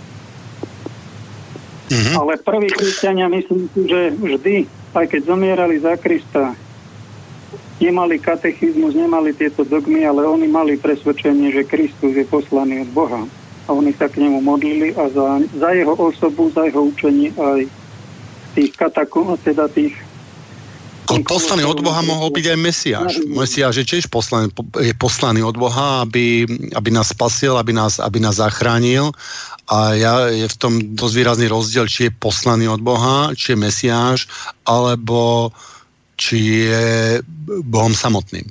Mm-hmm. Ale prví kresťania, myslím si, že vždy, aj keď zomierali za Krista, nemali katechizmus, nemali tieto dogmy, ale oni mali presvedčenie, že Kristus je poslaný od Boha. A oni sa k nemu modlili a za, za jeho osobu, za jeho učenie aj tých katakom, teda tých poslaný od Boha mohol byť aj Mesiáš. Mesiáš je tiež poslaný, je poslaný od Boha, aby, aby nás spasil, aby nás, aby nás zachránil. A ja, je v tom dosť výrazný rozdiel, či je poslaný od Boha, či je Mesiáš, alebo či je Bohom samotným.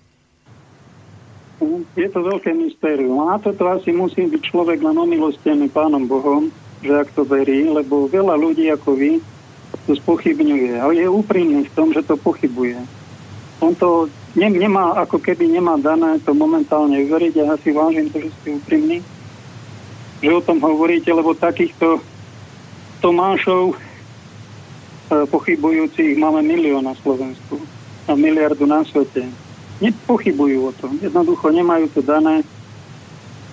Je to veľké mystérium. A na toto asi musí byť človek len omilostený Pánom Bohom, že ak to verí, lebo veľa ľudí ako vy to spochybňuje. Ale je úprimný v tom, že to pochybuje. On to ne, nemá, ako keby nemá dané to momentálne uveriť. Ja si vážim to, že ste úprimní, že o tom hovoríte, lebo takýchto Tomášov e, pochybujúcich máme milión na Slovensku a miliardu na svete. Nepochybujú o tom. Jednoducho nemajú to dané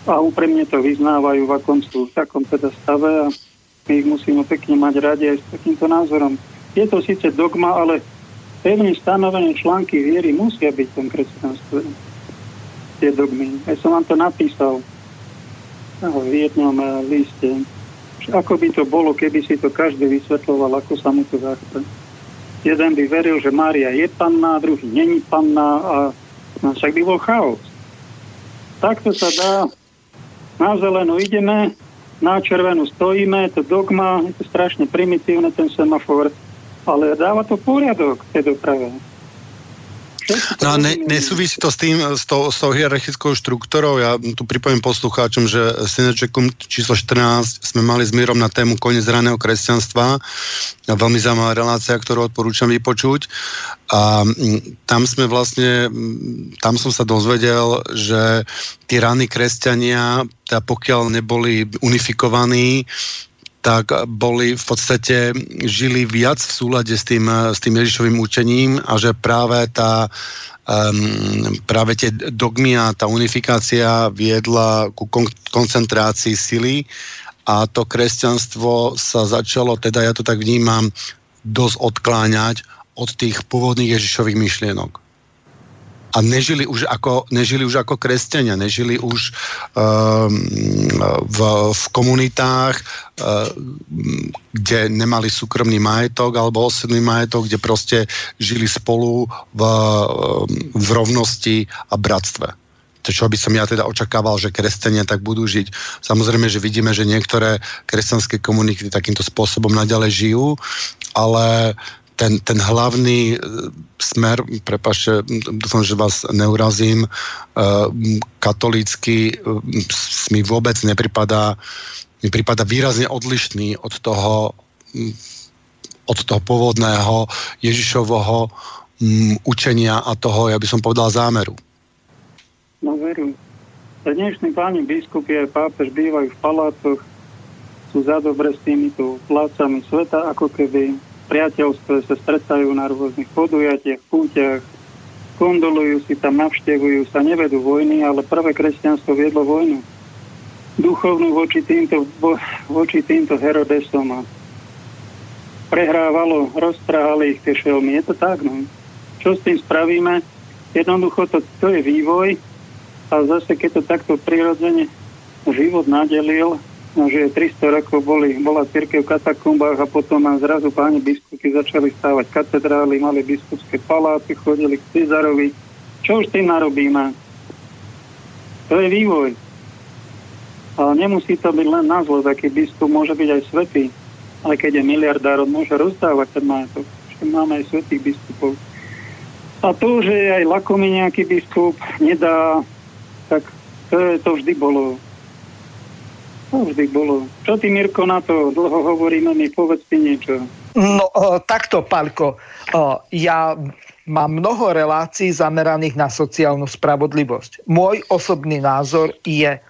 a úprimne to vyznávajú, v akom sú v takom teda stave a my ich musíme pekne mať radi aj s takýmto názorom. Je to síce dogma, ale pevne stanovené články viery musia byť v tom kresťanstve. Tie dogmy. Ja som vám to napísal v jednom eh, liste. Ako by to bolo, keby si to každý vysvetloval, ako sa mu to zachce. Jeden by veril, že Mária je panná, druhý není panná a no, však by bol chaos. Takto sa dá. Na zelenú ideme, na červenú stojíme, to dogma, je to strašne primitívne ten semafor, ale dáva to poriadok tej doprave. No a ne, nesúvisí to s tým, s tou, s tou hierarchickou štruktúrou. Ja tu pripoviem poslucháčom, že Synečekum číslo 14 sme mali s Mírom na tému koniec raného kresťanstva. Veľmi zaujímavá relácia, ktorú odporúčam vypočuť. A tam sme vlastne, tam som sa dozvedel, že tí raní kresťania, teda pokiaľ neboli unifikovaní, tak boli v podstate, žili viac v súlade s tým, s tým Ježišovým učením a že práve tá um, práve tie dogmy a tá unifikácia viedla ku kon- koncentrácii sily a to kresťanstvo sa začalo, teda ja to tak vnímam, dosť odkláňať od tých pôvodných Ježišových myšlienok a nežili už ako, nežili už ako kresťania, nežili už um, v, v komunitách, uh, kde nemali súkromný majetok alebo osobný majetok, kde proste žili spolu v, v rovnosti a bratstve to, čo by som ja teda očakával, že kresťania tak budú žiť. Samozrejme, že vidíme, že niektoré kresťanské komunity takýmto spôsobom naďalej žijú, ale ten, ten hlavný e, smer, prepašte, dúfam, že vás neurazím, e, katolícky e, mi vôbec nepripadá, mi pripadá výrazne odlišný od toho, od toho pôvodného Ježišovho učenia a toho, ja by som povedal, zámeru. No veru. Dnešní páni biskupy aj pápež bývajú v palácoch, sú za dobre s týmito plácami sveta, ako keby priateľstve sa stretajú na rôznych podujatiach, púťach, kondolujú si tam, navštevujú sa, nevedú vojny, ale prvé kresťanstvo viedlo vojnu. Duchovnú voči týmto, voči týmto Herodesom a prehrávalo, roztrhali ich tie šelmy. Je to tak, no. Čo s tým spravíme? Jednoducho to, to je vývoj a zase keď to takto prirodzene život nadelil, No, že 300 rokov boli, bola církev v katakombách a potom a zrazu páni biskupy začali stávať katedrály, mali biskupské paláce, chodili k Cizarovi. Čo už tým narobíme? To je vývoj. Ale nemusí to byť len na zlo, taký biskup môže byť aj svetý. ale keď je miliardár, on môže rozdávať ten majetok. Máme aj svetých biskupov. A to, že aj lakomý nejaký biskup nedá, tak to, je, to vždy bolo. To vždy bolo. Čo ty, Mirko, na to dlho hovoríme, mi povedz ti niečo. No, o, takto, Palko. O, ja mám mnoho relácií zameraných na sociálnu spravodlivosť. Môj osobný názor je,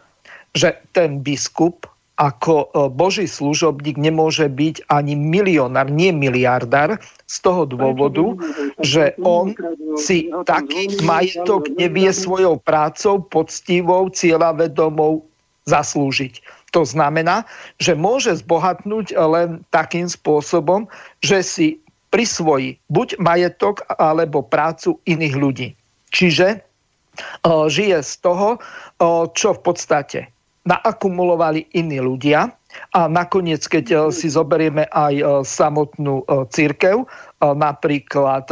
že ten biskup ako Boží služobník nemôže byť ani milionár, nie miliardár, z toho dôvodu, že on si taký majetok nevie svojou prácou, poctivou, cieľavedomou zaslúžiť. To znamená, že môže zbohatnúť len takým spôsobom, že si prisvojí buď majetok alebo prácu iných ľudí. Čiže e, žije z toho, e, čo v podstate naakumulovali iní ľudia. A nakoniec, keď eh, si zoberieme aj samotnú církev, napríklad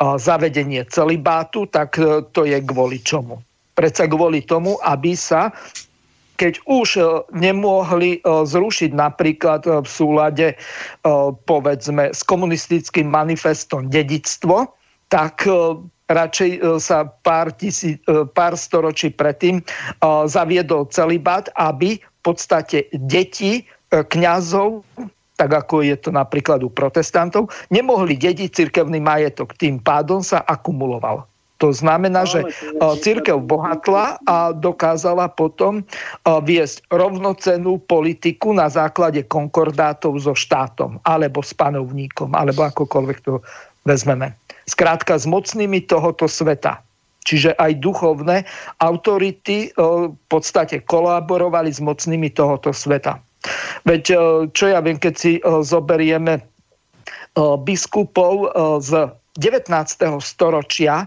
zavedenie celibátu, tak to je kvôli čomu? Predsa kvôli tomu, aby sa keď už nemohli zrušiť napríklad v súlade povedzme s komunistickým manifestom dedictvo, tak radšej e, sa pár, tisí, e, pár storočí predtým e, zaviedol celibát, aby v podstate deti kňazov, tak ako je to napríklad u protestantov, nemohli dediť cirkevný majetok. Tým pádom sa akumuloval. To znamená, že církev bohatla a dokázala potom viesť rovnocenú politiku na základe konkordátov so štátom alebo s panovníkom, alebo akokoľvek to vezmeme. Skrátka s mocnými tohoto sveta. Čiže aj duchovné autority e, v podstate kolaborovali s mocnými tohoto sveta. Veď e, čo ja viem, keď si e, zoberieme biskupov z 19. storočia,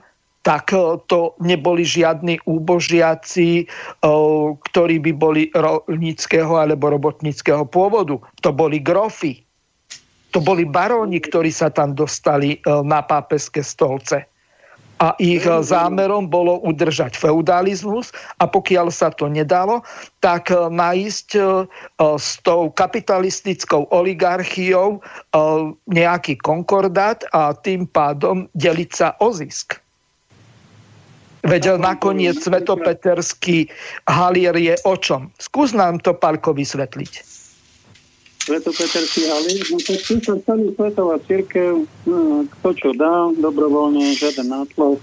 tak to neboli žiadni úbožiaci, ktorí by boli rolníckého alebo robotníckého pôvodu. To boli grofy, to boli baróni, ktorí sa tam dostali e, na pápeské stolce. A ich e, zámerom bolo udržať feudalizmus a pokiaľ sa to nedalo, tak e, nájsť s tou kapitalistickou oligarchiou nejaký konkordát a tým pádom deliť sa o zisk. Veď nakoniec svetopeterský halier je o čom? Skús nám to, Palko, vysvetliť. Svetopeterský halík, no tu sa celý svetová církev, no, kto čo dá, dobrovoľne, žiaden nátlak,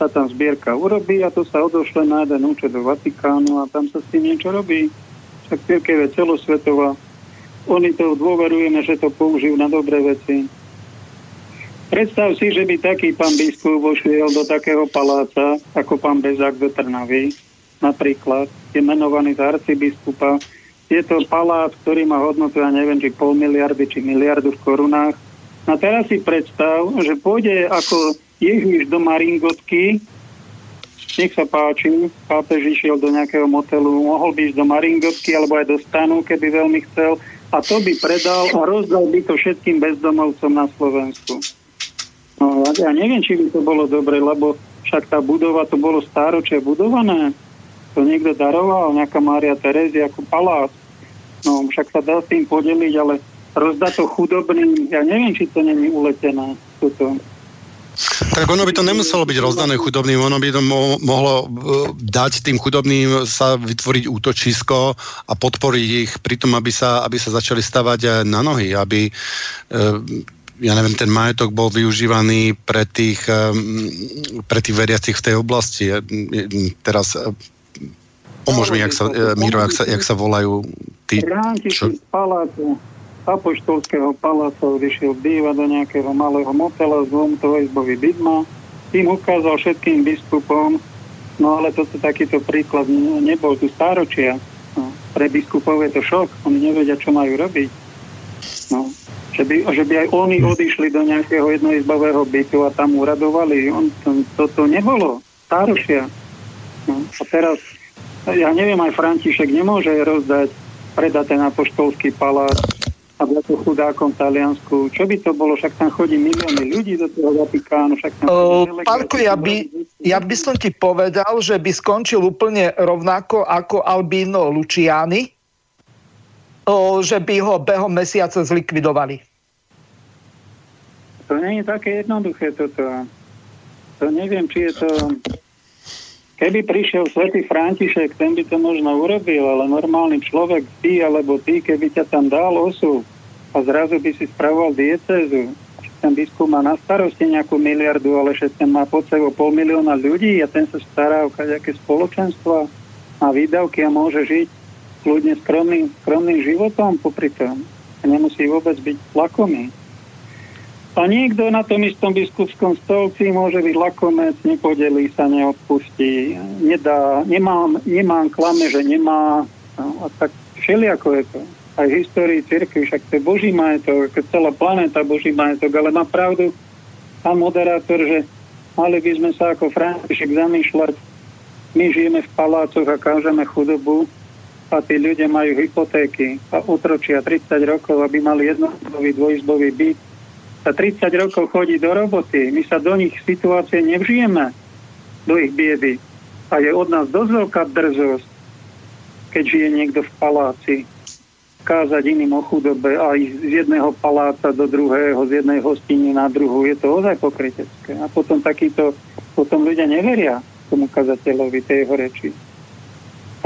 sa tam zbierka urobí a to sa odošle na jeden účet do Vatikánu a tam sa s tým niečo robí. Však církev je celosvetová. Oni to dôverujeme, že to použijú na dobré veci. Predstav si, že by taký pán biskup vošiel do takého paláca, ako pán Bezák do Trnavy, napríklad, je menovaný za arcibiskupa, je to palác, ktorý má hodnotu, ja neviem, či pol miliardy, či miliardu v korunách. A teraz si predstav, že pôjde ako Ježiš do Maringotky, nech sa páči, pápež išiel do nejakého motelu, mohol by ísť do Maringotky alebo aj do stanu, keby veľmi chcel, a to by predal a rozdal by to všetkým bezdomovcom na Slovensku. No, ja neviem, či by to bolo dobre, lebo však tá budova, to bolo stáročie budované to niekto daroval, nejaká Mária Terezia ako palác. No však sa dá s tým podeliť, ale rozdať to chudobným, ja neviem, či to není uletené. Toto. Tak ono by to nemuselo byť rozdané chudobným, ono by to mo- mohlo uh, dať tým chudobným sa vytvoriť útočisko a podporiť ich pri tom, aby sa, aby sa začali stavať na nohy, aby uh, ja neviem, ten majetok bol využívaný pre tých, um, pre tých veriacich v tej oblasti. Teraz Pomôž mi, jak sa, e, Miro, jak sa, jak sa volajú tí... Čo? z palácu, apoštolského paláca vyšiel bývať do nejakého malého motela z dvom izbový byt má. Tým ukázal všetkým biskupom, no ale toto takýto príklad nebol tu stáročia. No, pre biskupov je to šok, oni nevedia, čo majú robiť. No, že by, že by aj oni odišli do nejakého jednoizbového bytu a tam uradovali. On, to, toto nebolo. Stáročia. No, a teraz ja neviem, aj František nemôže rozdať, predať ten apoštolský palác a to chudákom v Taliansku. Čo by to bolo? Však tam chodí milióny ľudí do toho Vatikánu. Však tam uh, Pálko, ja by, ja by som ti povedal, že by skončil úplne rovnako ako Albino Luciani, že by ho behom mesiaca zlikvidovali. To nie je také jednoduché toto. To neviem, či je to... Keby prišiel svätý František, ten by to možno urobil, ale normálny človek, ty alebo ty, keby ťa tam dal osu a zrazu by si spravoval diecezu, ten biskup má na starosti nejakú miliardu, ale že ten má pod sebou pol milióna ľudí a ten sa stará o nejaké spoločenstva a výdavky a môže žiť kľudne skromným, skromným životom popri tom. Nemusí vôbec byť lakomý. A niekto na tom istom biskupskom stolci môže byť lakomec, nepodelí sa, neodpustí, nedá, nemám, nemám klame, že nemá. No, a tak všelijako je to. Aj v histórii cirkvi, však to je Boží majetok, celá planéta Boží majetok, ale má pravdu pán moderátor, že mali by sme sa ako František zamýšľať, my žijeme v palácoch a kážeme chudobu a tí ľudia majú hypotéky a utročia 30 rokov, aby mali jednotkový dvojizbový byt za 30 rokov chodí do roboty, my sa do nich situácie nevžijeme, do ich biedy. A je od nás dosť veľká drzosť, keď žije niekto v paláci, kázať iným o chudobe a ísť z jedného paláca do druhého, z jednej hostiny na druhú. Je to ozaj pokrytecké. A potom takýto, potom ľudia neveria tomu kazateľovi tej jeho reči.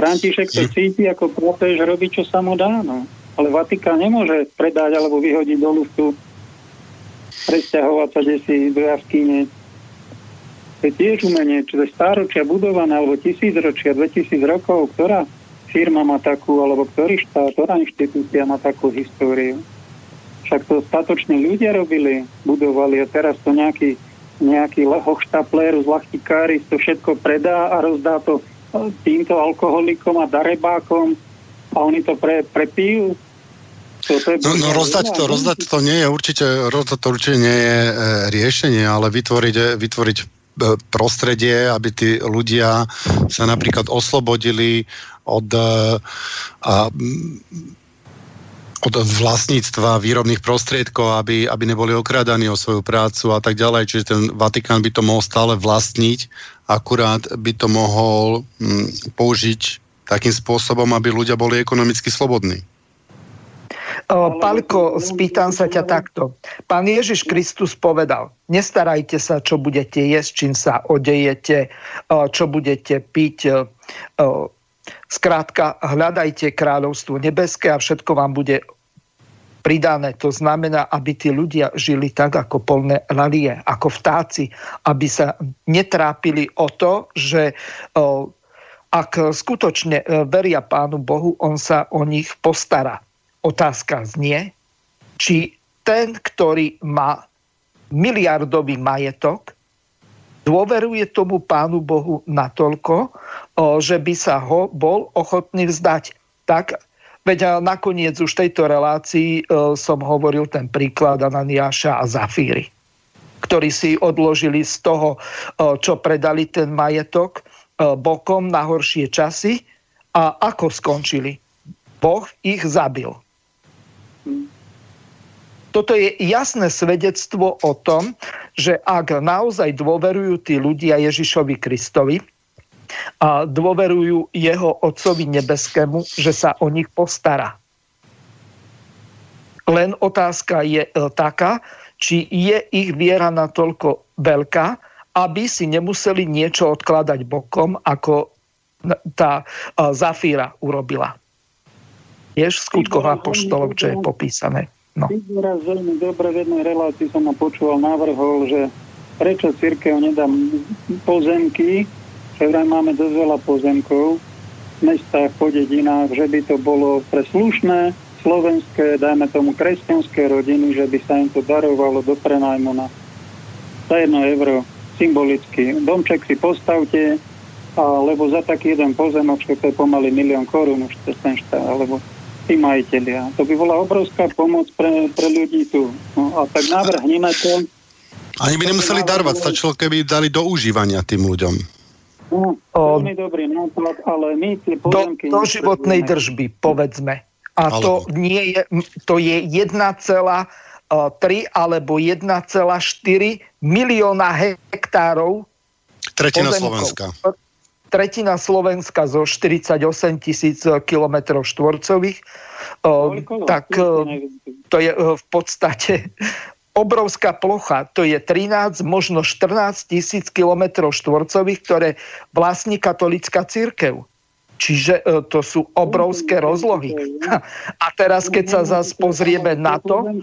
František to cíti ako že robí, čo sa mu dá. No. Ale Vatikán nemôže predať alebo vyhodiť do luftu presťahovať sa desi do jaskyne. To je tiež umenie, čo je stáročia budované, alebo tisícročia, 2000 rokov, ktorá firma má takú, alebo ktorý štát, ktorá inštitúcia má takú históriu. Však to statoční ľudia robili, budovali a teraz to nejaký, nejaký hochštapler z lachtikári to všetko predá a rozdá to týmto alkoholikom a darebákom a oni to pre, prepijú No, no rozdať to, rozdať to nie je určite, rozdať to určite nie je e, riešenie, ale vytvoriť, e, vytvoriť e, prostredie, aby tí ľudia sa napríklad oslobodili od, a, od vlastníctva výrobných prostriedkov, aby, aby neboli okrádaní o svoju prácu a tak ďalej. Čiže ten Vatikán by to mohol stále vlastniť, akurát by to mohol m, použiť takým spôsobom, aby ľudia boli ekonomicky slobodní. Palko, spýtam sa ťa takto. Pán Ježiš Kristus povedal, nestarajte sa, čo budete jesť, čím sa odejete, čo budete piť. Skrátka, hľadajte kráľovstvo nebeské a všetko vám bude pridané. To znamená, aby tí ľudia žili tak ako polné lalie, ako vtáci, aby sa netrápili o to, že ak skutočne e, veria Pánu Bohu, on sa o nich postará. Otázka znie, či ten, ktorý má miliardový majetok, dôveruje tomu Pánu Bohu natoľko, že by sa ho bol ochotný vzdať. Tak, veď nakoniec už tejto relácii som hovoril ten príklad Ananiáša a Zafíry, ktorí si odložili z toho, čo predali ten majetok bokom na horšie časy a ako skončili. Boh ich zabil. Toto je jasné svedectvo o tom, že ak naozaj dôverujú tí ľudia Ježišovi Kristovi a dôverujú jeho Otcovi Nebeskému, že sa o nich postará. Len otázka je e, taká, či je ich viera natoľko veľká, aby si nemuseli niečo odkladať bokom, ako tá e, Zafíra urobila. Tiež v skutkoch apoštolov, čo je popísané. No. Raz veľmi dobre v jednej relácii som ma počúval, navrhol, že prečo církev nedá pozemky, že vraj máme dosť veľa pozemkov v mestách, po dedinách, že by to bolo pre slušné slovenské, dajme tomu kresťanské rodiny, že by sa im to darovalo do prenajmu na za jedno euro symbolicky. Domček si postavte, alebo za taký jeden pozemok, čo to je pomaly milión korún už cez ten štát, alebo tí majiteľia. To by bola obrovská pomoc pre, pre ľudí tu. No, a tak navrhneme to. Ani by nemuseli darovať, stačilo, keby dali do užívania tým ľuďom. No, veľmi dobrý nápad, ale my tie pozemky... Do, do životnej držby, povedzme. A to, nie je, to je 1,3 alebo 1,4 milióna hektárov Tretina pozemkov. Slovenska. Tretina Slovenska zo 48 tisíc km štvorcových, tak to je v podstate obrovská plocha, to je 13, možno 14 tisíc kilometrov štvorcových, ktoré vlastní katolická církev. Čiže to sú obrovské rozlohy. A teraz, keď sa zase pozrieme na to,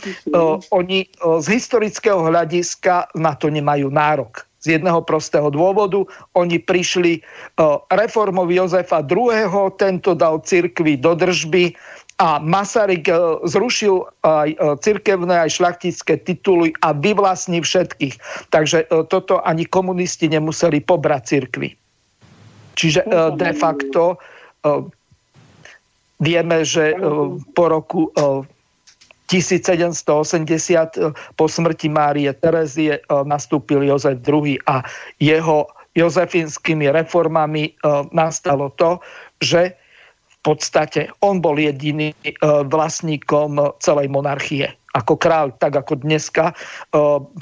oni z historického hľadiska na to nemajú nárok. Z jedného prostého dôvodu. Oni prišli reformov Jozefa II. Tento dal cirkvi do držby a Masaryk e, zrušil aj e, cirkevné, aj šlachtické tituly a vyvlastní všetkých. Takže e, toto ani komunisti nemuseli pobrať cirkvi. Čiže de facto vieme, že po roku 1780 po smrti Márie Terezie nastúpil Jozef II a jeho jozefínskými reformami nastalo to, že podstate on bol jediný e, vlastníkom celej monarchie. Ako kráľ, tak ako dneska, e,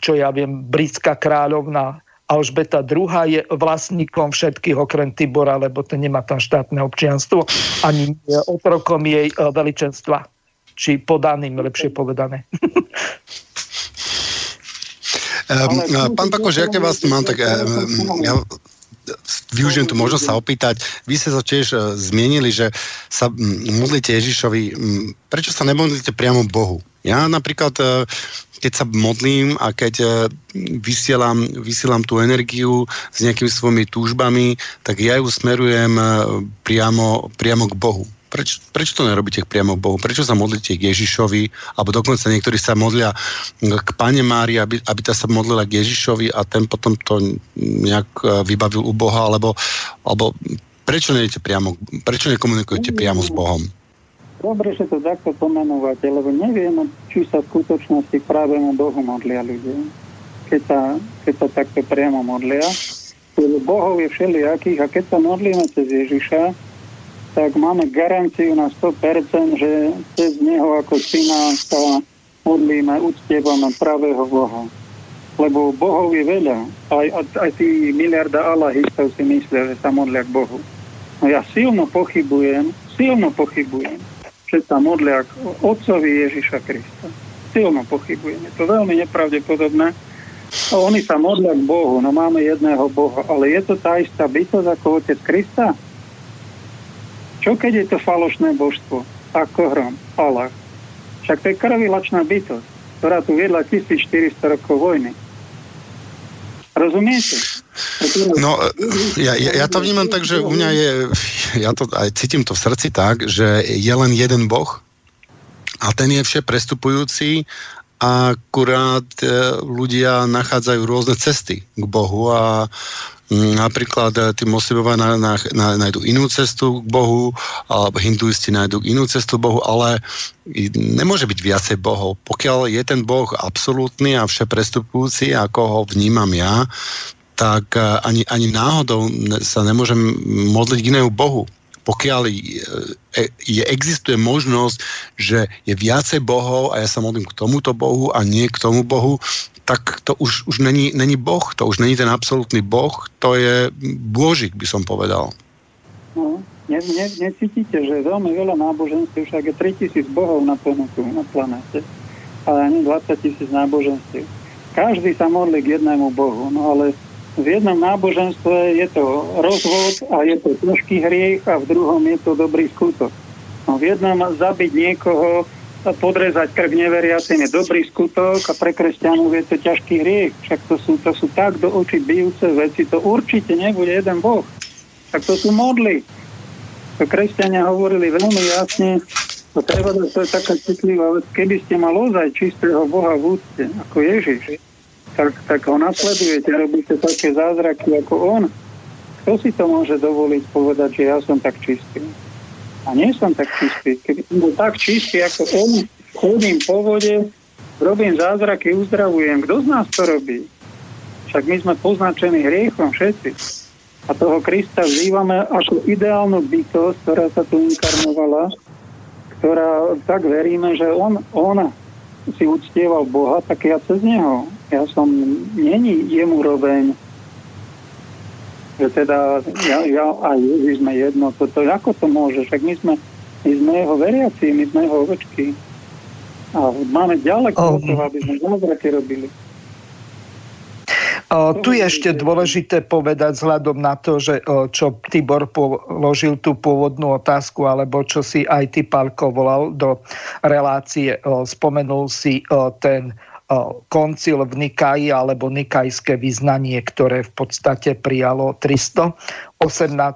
čo ja viem, britská kráľovna Alžbeta II je vlastníkom všetkých okrem Tibora, lebo ten nemá tam štátne občianstvo, ani otrokom jej e, veličenstva. Či podaným, lepšie povedané. Pán Pakoš, ja vás mám, tak ja využijem tu možnosť sa opýtať. Vy ste sa tiež uh, zmienili, že sa modlíte Ježišovi. Prečo sa nemodlíte priamo Bohu? Ja napríklad, uh, keď sa modlím a keď uh, vysielam, vysielam tú energiu s nejakými svojimi túžbami, tak ja ju smerujem priamo, priamo k Bohu. Preč, prečo to nerobíte priamo k Bohu? Prečo sa modlíte k Ježišovi? Alebo dokonca niektorí sa modlia k Pane Mári, aby, aby tá sa modlila k Ježišovi a ten potom to nejak e, vybavil u Boha? Alebo, alebo prečo priamo, prečo nekomunikujete priamo s Bohom? Dobre, že to takto pomenúvate, lebo neviem, či sa v skutočnosti práve na Bohu modlia ľudia. Keď sa, keď sa takto priamo modlia. Lebo Bohov je všelijakých a keď sa modlíme cez Ježiša, tak máme garanciu na 100%, že cez neho ako syna sa modlíme, uctievame pravého Boha. Lebo Bohov je veľa. Aj, aj tí miliarda Allahistov si myslia, že sa modlia k Bohu. No ja silno pochybujem, silno pochybujem, že sa modlia k Otcovi Ježiša Krista. Silno pochybujem. Je to veľmi nepravdepodobné. Oni sa modlia k Bohu, no máme jedného Boha, ale je to tá istá bytosť ako Otec Krista? Čo keď je to falošné božstvo? Ako hrom, Allah. Však to je krvilačná bytosť, ktorá tu viedla 1400 rokov vojny. Rozumiete? No, ja, ja, ja to vnímam tak, že u mňa je, ja to aj cítim to v srdci tak, že je len jeden Boh a ten je vše prestupujúci akurát e, ľudia nachádzajú rôzne cesty k Bohu a napríklad eh, tí na, nájdu inú cestu k Bohu, alebo hinduisti nájdu inú cestu k Bohu, ale nemôže byť viacej Bohov. Pokiaľ je ten Boh absolútny a vše prestupujúci, ako ho vnímam ja, tak eh, ani, ani náhodou sa nemôžem modliť k inému Bohu pokiaľ eh, je, existuje možnosť, že je viacej bohov a ja sa modlím k tomuto bohu a nie k tomu bohu, tak to už, už není, není Boh, to už není ten absolútny Boh, to je Božik, by som povedal. No, ne, ne, necítite, že veľmi veľa náboženstiev, však je 3000 bohov na planetu, na planete, ale ani 20 tisíc náboženstiev. Každý sa modlí k jednému bohu, no ale v jednom náboženstve je to rozvod a je to ťažký hriech a v druhom je to dobrý skutok. No v jednom zabiť niekoho podrezať krk neveriacim je dobrý skutok a pre kresťanov je to ťažký hriech. Však to sú, to sú tak do očí bijúce veci, to určite nebude jeden Boh. Tak to sú modly. To kresťania hovorili veľmi jasne, to treba, to je taká citlivá vec. Keby ste mal ozaj čistého Boha v úcte, ako Ježiš, tak, tak ho nasledujete, robíte také zázraky ako on. Kto si to môže dovoliť povedať, že ja som tak čistý? A nie som tak čistý. Keby som bol tak čistý, ako on, chodím po vode, robím zázraky, uzdravujem. Kto z nás to robí? Však my sme poznačení hriechom všetci. A toho Krista vzývame ako ideálnu bytosť, ktorá sa tu inkarnovala, ktorá tak veríme, že on, on si uctieval Boha, tak ja cez neho. Ja som není jemu roveň. Že teda ja, ja a Ježiš sme jedno. Toto, ako to môže? Však my sme, my sme jeho veriaci, my sme jeho ovečky. A máme ďaleko oh. toho, aby sme zázraky robili. O, tu je ešte dôležité povedať vzhľadom na to, že o, čo Tibor položil tú pôvodnú otázku, alebo čo si aj ty, Palko, volal do relácie. O, spomenul si o, ten koncil v Nikaji alebo nikajské vyznanie, ktoré v podstate prijalo 318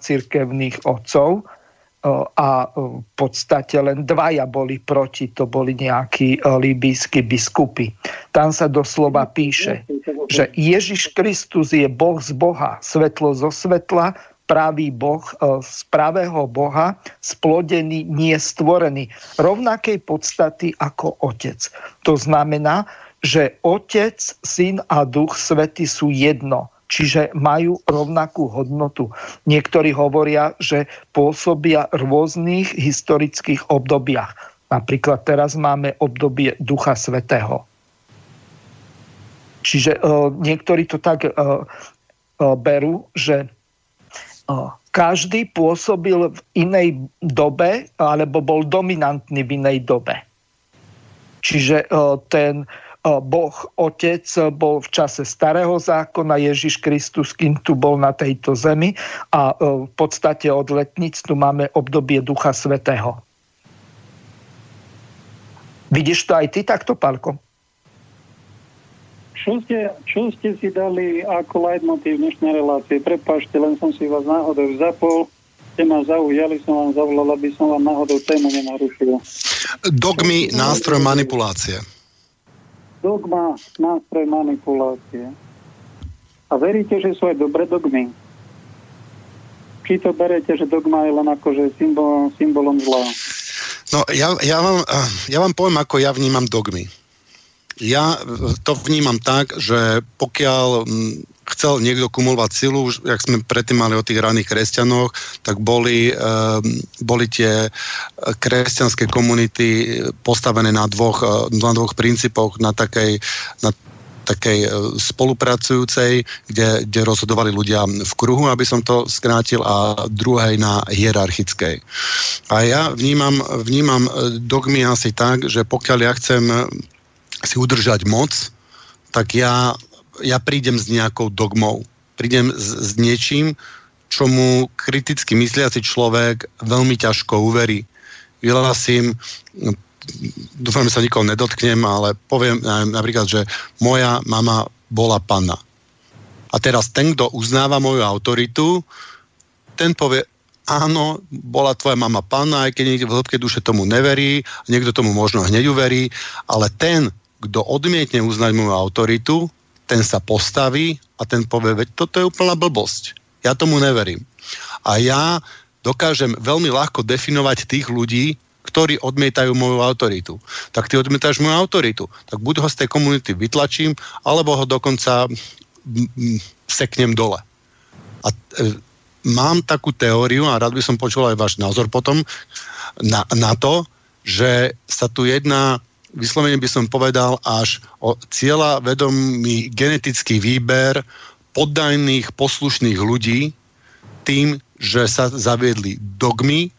cirkevných otcov a v podstate len dvaja boli proti, to boli nejakí libijskí biskupy. Tam sa doslova píše, že Ježiš Kristus je Boh z Boha, svetlo zo svetla, pravý Boh z pravého Boha, splodený, nie stvorený, rovnakej podstaty ako Otec. To znamená, že Otec, Syn a Duch Svety sú jedno čiže majú rovnakú hodnotu. Niektorí hovoria, že pôsobia v rôznych historických obdobiach. Napríklad teraz máme obdobie Ducha Svetého. Čiže uh, niektorí to tak uh, uh, berú, že každý pôsobil v inej dobe alebo bol dominantný v inej dobe. Čiže ten Boh Otec bol v čase starého zákona, Ježiš Kristus, kým tu bol na tejto zemi a e, v podstate od letnic tu máme obdobie Ducha Svetého. Vidíš to aj ty takto, Palko? Čo ste, čo ste si dali ako leitmotiv dnešnej relácie? Prepašte, len som si vás náhodou zapol. Ste ma zaujali, som vám zavolal, aby som vám náhodou tému nenarušil. Dogmy, nástroj manipulácie dogma, nástroj manipulácie. A veríte, že sú aj dobré dogmy? Či to berete, že dogma je len akože symbol, symbolom zla? No, ja, ja, vám, ja vám poviem, ako ja vnímam dogmy. Ja to vnímam tak, že pokiaľ chcel niekto kumulovať silu, jak sme predtým mali o tých raných kresťanoch, tak boli, uh, boli tie kresťanské komunity postavené na dvoch, uh, na dvoch princípoch, na takej, na takej spolupracujúcej, kde, kde rozhodovali ľudia v kruhu, aby som to skrátil, a druhej na hierarchickej. A ja vnímam, vnímam dogmy asi tak, že pokiaľ ja chcem si udržať moc, tak ja ja prídem s nejakou dogmou. Prídem s, s niečím, čomu kriticky mysliaci človek veľmi ťažko uverí. Vyhlasím, dúfam, že sa nikoho nedotknem, ale poviem napríklad, že moja mama bola panna. A teraz ten, kto uznáva moju autoritu, ten povie, áno, bola tvoja mama panna, aj keď niekde v hĺbke duše tomu neverí, niekto tomu možno hneď uverí, ale ten, kto odmietne uznať moju autoritu, ten sa postaví a ten povie, veď toto je úplná blbosť. Ja tomu neverím. A ja dokážem veľmi ľahko definovať tých ľudí, ktorí odmietajú moju autoritu. Tak ty odmietáš moju autoritu. Tak buď ho z tej komunity vytlačím, alebo ho dokonca seknem dole. A e, mám takú teóriu, a rád by som počul aj váš názor potom, na, na to, že sa tu jedná vyslovene by som povedal až o cieľa vedomý genetický výber poddajných, poslušných ľudí tým, že sa zaviedli dogmy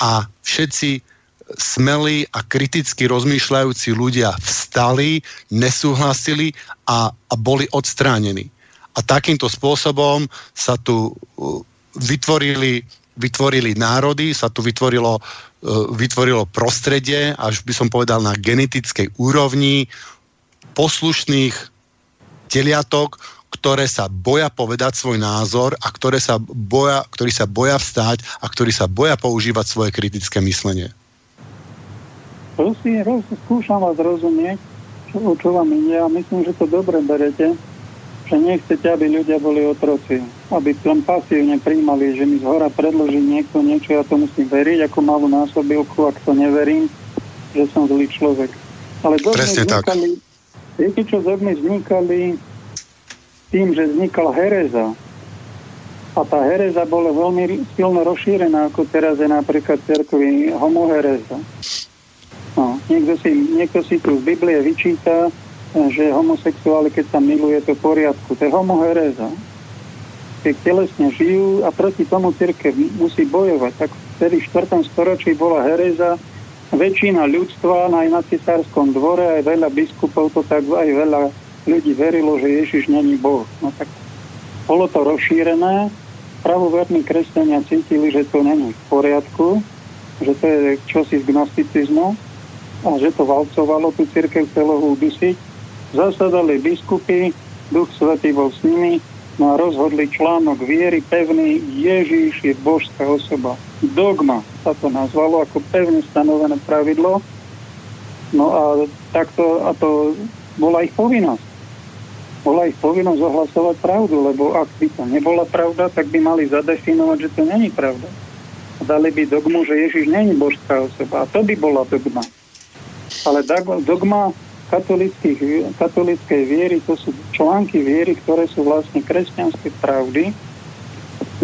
a všetci smelí a kriticky rozmýšľajúci ľudia vstali, nesúhlasili a, a boli odstránení. A takýmto spôsobom sa tu uh, vytvorili, vytvorili národy, sa tu vytvorilo vytvorilo prostredie, až by som povedal na genetickej úrovni poslušných teliatok, ktoré sa boja povedať svoj názor a ktoré sa boja, ktorí sa boja vstať a ktorí sa boja používať svoje kritické myslenie. Prosím, roz, skúšam vás rozumieť, čo, čo vám ide a myslím, že to dobre berete že nechcete, aby ľudia boli otroci. Aby len pasívne príjmali, že mi z hora predloží niekto niečo, ja to musím veriť ako malú násobilku, ak to neverím, že som zlý človek. Ale dogmy vznikali, tak. viete čo, dogmy vznikali tým, že vznikala hereza. A tá hereza bola veľmi silno rozšírená, ako teraz je napríklad cerkvy homohereza. No, niekto, si, niekto si tu v Biblie vyčíta, že homosexuáli, keď sa miluje, to v poriadku. To je homohereza. keď telesne žijú a proti tomu církev musí bojovať. Tak vtedy v 4. storočí bola hereza, väčšina ľudstva aj na cisárskom dvore, aj veľa biskupov, to tak aj veľa ľudí verilo, že Ježiš není Boh. No tak bolo to rozšírené, pravoverní kresťania cítili, že to není v poriadku, že to je čosi z gnosticizmu a že to valcovalo tú církev celého udusiť. Zasadali biskupy, Duch Svetý bol s nimi, no a rozhodli článok viery pevný, Ježíš je božská osoba. Dogma sa to nazvalo ako pevne stanovené pravidlo. No a takto, a to bola ich povinnosť. Bola ich povinnosť ohlasovať pravdu, lebo ak by to nebola pravda, tak by mali zadefinovať, že to není pravda. Dali by dogmu, že Ježiš není božská osoba. A to by bola dogma. Ale dogma katolíckej viery, to sú články viery, ktoré sú vlastne kresťanské pravdy.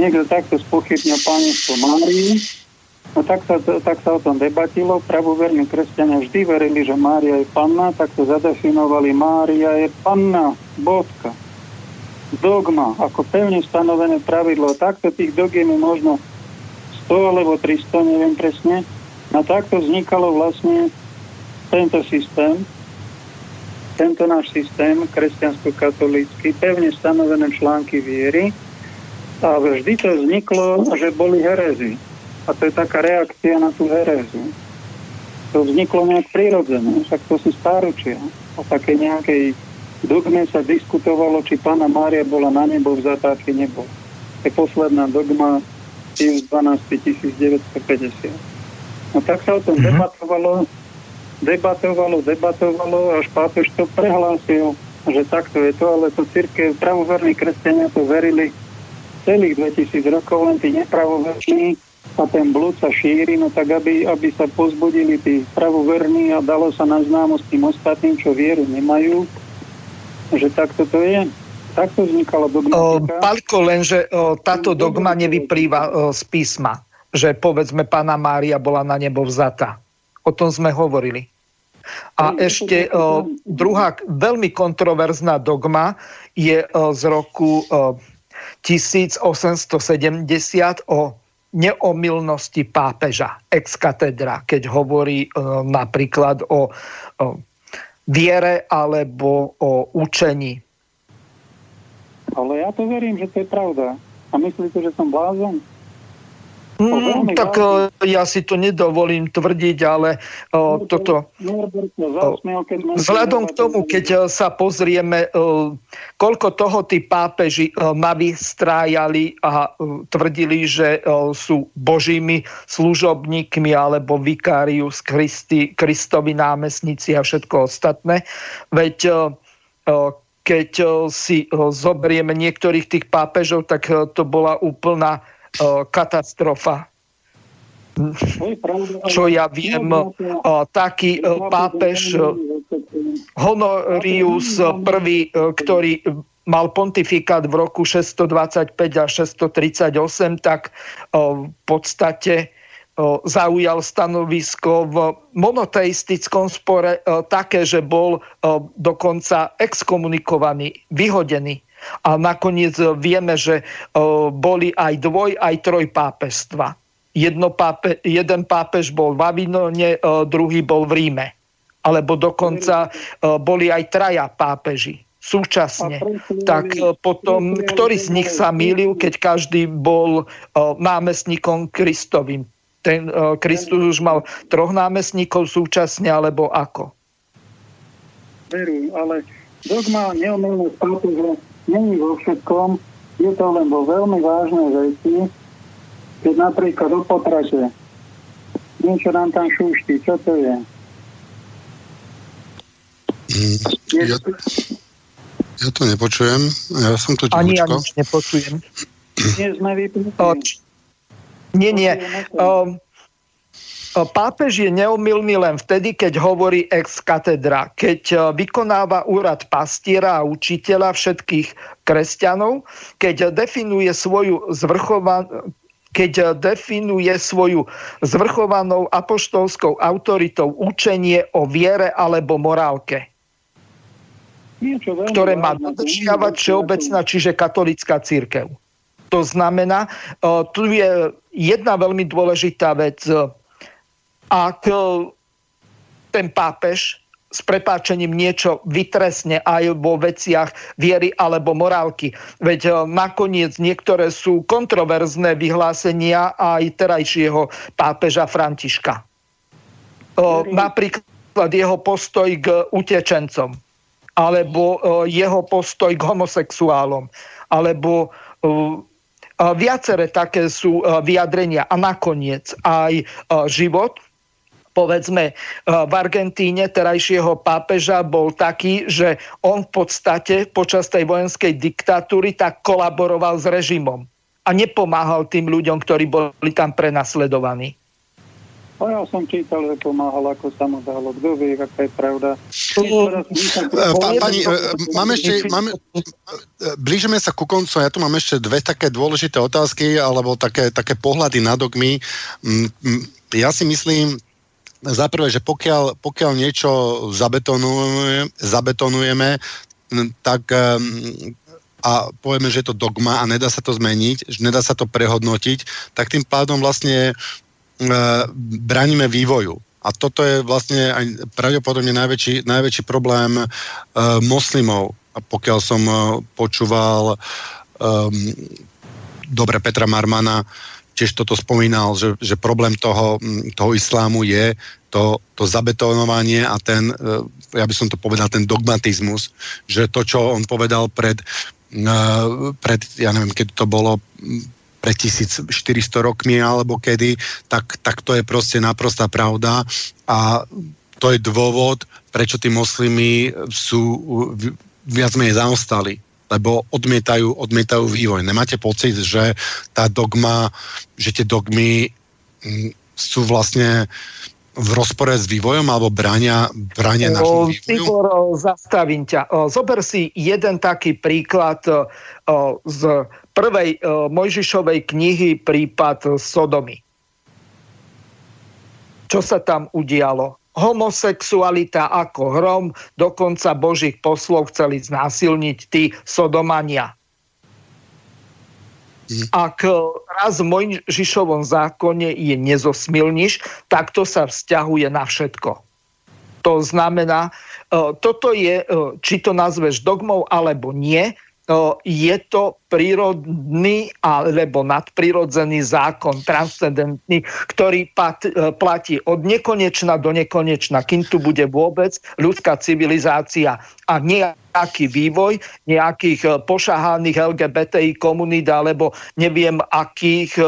Niekto takto spochybňa pánstvo Márii, no tak sa, tak sa o tom debatilo. Pravoverní kresťania vždy verili, že Mária je panna, tak to zadefinovali Mária je panna, bodka. Dogma, ako pevne stanovené pravidlo. Takto tých dogiem je možno 100 alebo 300, neviem presne. A takto vznikalo vlastne tento systém, tento náš systém kresťansko-katolícky, pevne stanovené články viery a vždy to vzniklo, že boli herezy. A to je taká reakcia na tú herezu. To vzniklo nejak prirodzené, však to sú stáročia. O také nejakej dogme sa diskutovalo, či pána Mária bola na nebo vzatá, či nebol. To je posledná dogma Pius 12. 1950. No tak sa o tom mm-hmm. debatovalo debatovalo, debatovalo, až pápež to prehlásil, že takto je to, ale to církev, pravoverní kresťania to verili celých 2000 rokov, len tí nepravoverní a ten blúd sa šíri, no tak aby, aby sa pozbudili tí pravoverní a dalo sa na známosť tým ostatným, čo vieru nemajú, že takto to je. Takto vznikala dogmatika. Palko, lenže o, táto dogma nevyplýva o, z písma, že povedzme pána Mária bola na nebo vzata. O tom sme hovorili. A ešte o, druhá veľmi kontroverzná dogma je o, z roku o, 1870 o neomilnosti pápeža ex katedra, keď hovorí o, napríklad o, o viere alebo o učení. Ale ja to verím, že to je pravda. A myslíte, že som blázon? Mm, tak uh, ja si to nedovolím tvrdiť, ale uh, toto... Uh, vzhľadom k tomu, keď uh, sa pozrieme, uh, koľko toho tí pápeži uh, navystrájali a uh, tvrdili, že uh, sú božími služobníkmi alebo vikárius Christi, Kristovi námestníci a všetko ostatné. Veď uh, uh, keď si zoberieme niektorých tých pápežov, tak to bola úplná katastrofa. Čo ja viem, taký pápež Honorius I, ktorý mal pontifikát v roku 625 a 638, tak v podstate zaujal stanovisko v monoteistickom spore také, že bol dokonca exkomunikovaný, vyhodený a nakoniec vieme, že e, boli aj dvoj, aj troj pápežstva. Jedno pápe, jeden pápež bol v Avinone, e, druhý bol v Ríme. Alebo dokonca e, boli aj traja pápeži súčasne. Tak potom, ktorý z nich sa mýlil, keď každý bol námestníkom Kristovým? Ten Kristus už mal troch námestníkov súčasne, alebo ako? Veru, ale dogma neomilného pápeža není vo všetkom, je to len vo veľmi vážnej veci, keď napríklad o potrate niečo nám tam šúšti, čo to je? Mm, ja, ja to nepočujem, ja som to Ani ja nič nepočujem. Nie sme vypnutí. Nie, nie. Um, Pápež je neumilný len vtedy, keď hovorí ex katedra, keď e, vykonáva úrad pastiera a učiteľa všetkých kresťanov, keď definuje svoju zvrchovanú keď definuje svoju zvrchovanou apoštolskou autoritou učenie o viere alebo morálke, ktoré má dodržiavať všeobecná, čiže katolická církev. To znamená, tu je jedna veľmi dôležitá vec. Ak ten pápež s prepáčením niečo vytresne aj vo veciach viery alebo morálky. Veď e, nakoniec niektoré sú kontroverzné vyhlásenia aj terajšieho pápeža Františka. O, napríklad jeho postoj k utečencom, alebo o, e, jeho postoj k homosexuálom, alebo viaceré také sú vyjadrenia. A nakoniec aj život povedzme e, v Argentíne terajšieho pápeža bol taký, že on v podstate počas tej vojenskej diktatúry tak kolaboroval s režimom a nepomáhal tým ľuďom, ktorí boli tam prenasledovaní. A ja som čítal, že pomáhal, ako sa mu dalo. Kto vie, aká je pravda. Pani, e, mám ešte, mám, blížime sa ku koncu. Ja tu mám ešte dve také dôležité otázky, alebo také, také pohľady na dogmy. Ja si myslím, za prvé, že pokiaľ, pokiaľ niečo zabetonujeme, zabetonujeme tak a povieme, že je to dogma a nedá sa to zmeniť, že nedá sa to prehodnotiť, tak tým pádom vlastne e, braníme vývoju. A toto je vlastne aj pravdepodobne najväčší, najväčší problém e, moslimov. Pokiaľ som e, počúval e, dobre Petra Marmana, tiež toto spomínal, že, že problém toho, toho islámu je to, to zabetonovanie a ten, e, ja by som to povedal, ten dogmatizmus, že to, čo on povedal pred, e, pred ja neviem, keď to bolo pred 1400 rokmi alebo kedy, tak, tak to je proste naprostá pravda a to je dôvod, prečo tí moslimy sú viac menej zaostali lebo odmietajú, odmietajú vývoj. Nemáte pocit, že tá dogma, že tie dogmy mm, sú vlastne v rozpore s vývojom alebo bránia, bránia nášmu vývoju? Tibor, zastavím ťa. Zober si jeden taký príklad z prvej Mojžišovej knihy prípad Sodomy. Čo sa tam udialo? Homosexualita ako hrom, dokonca božích poslov chceli znásilniť tí sodomania. Mhm. Ak raz v Mojžišovom zákone je nezosmilniš, tak to sa vzťahuje na všetko. To znamená, e, toto je, e, či to nazveš dogmou alebo nie, je to prírodný alebo nadprirodzený zákon, transcendentný, ktorý pat, e, platí od nekonečna do nekonečna, kým tu bude vôbec ľudská civilizácia a nejaký vývoj nejakých e, pošahaných LGBTI komunít alebo neviem akých e,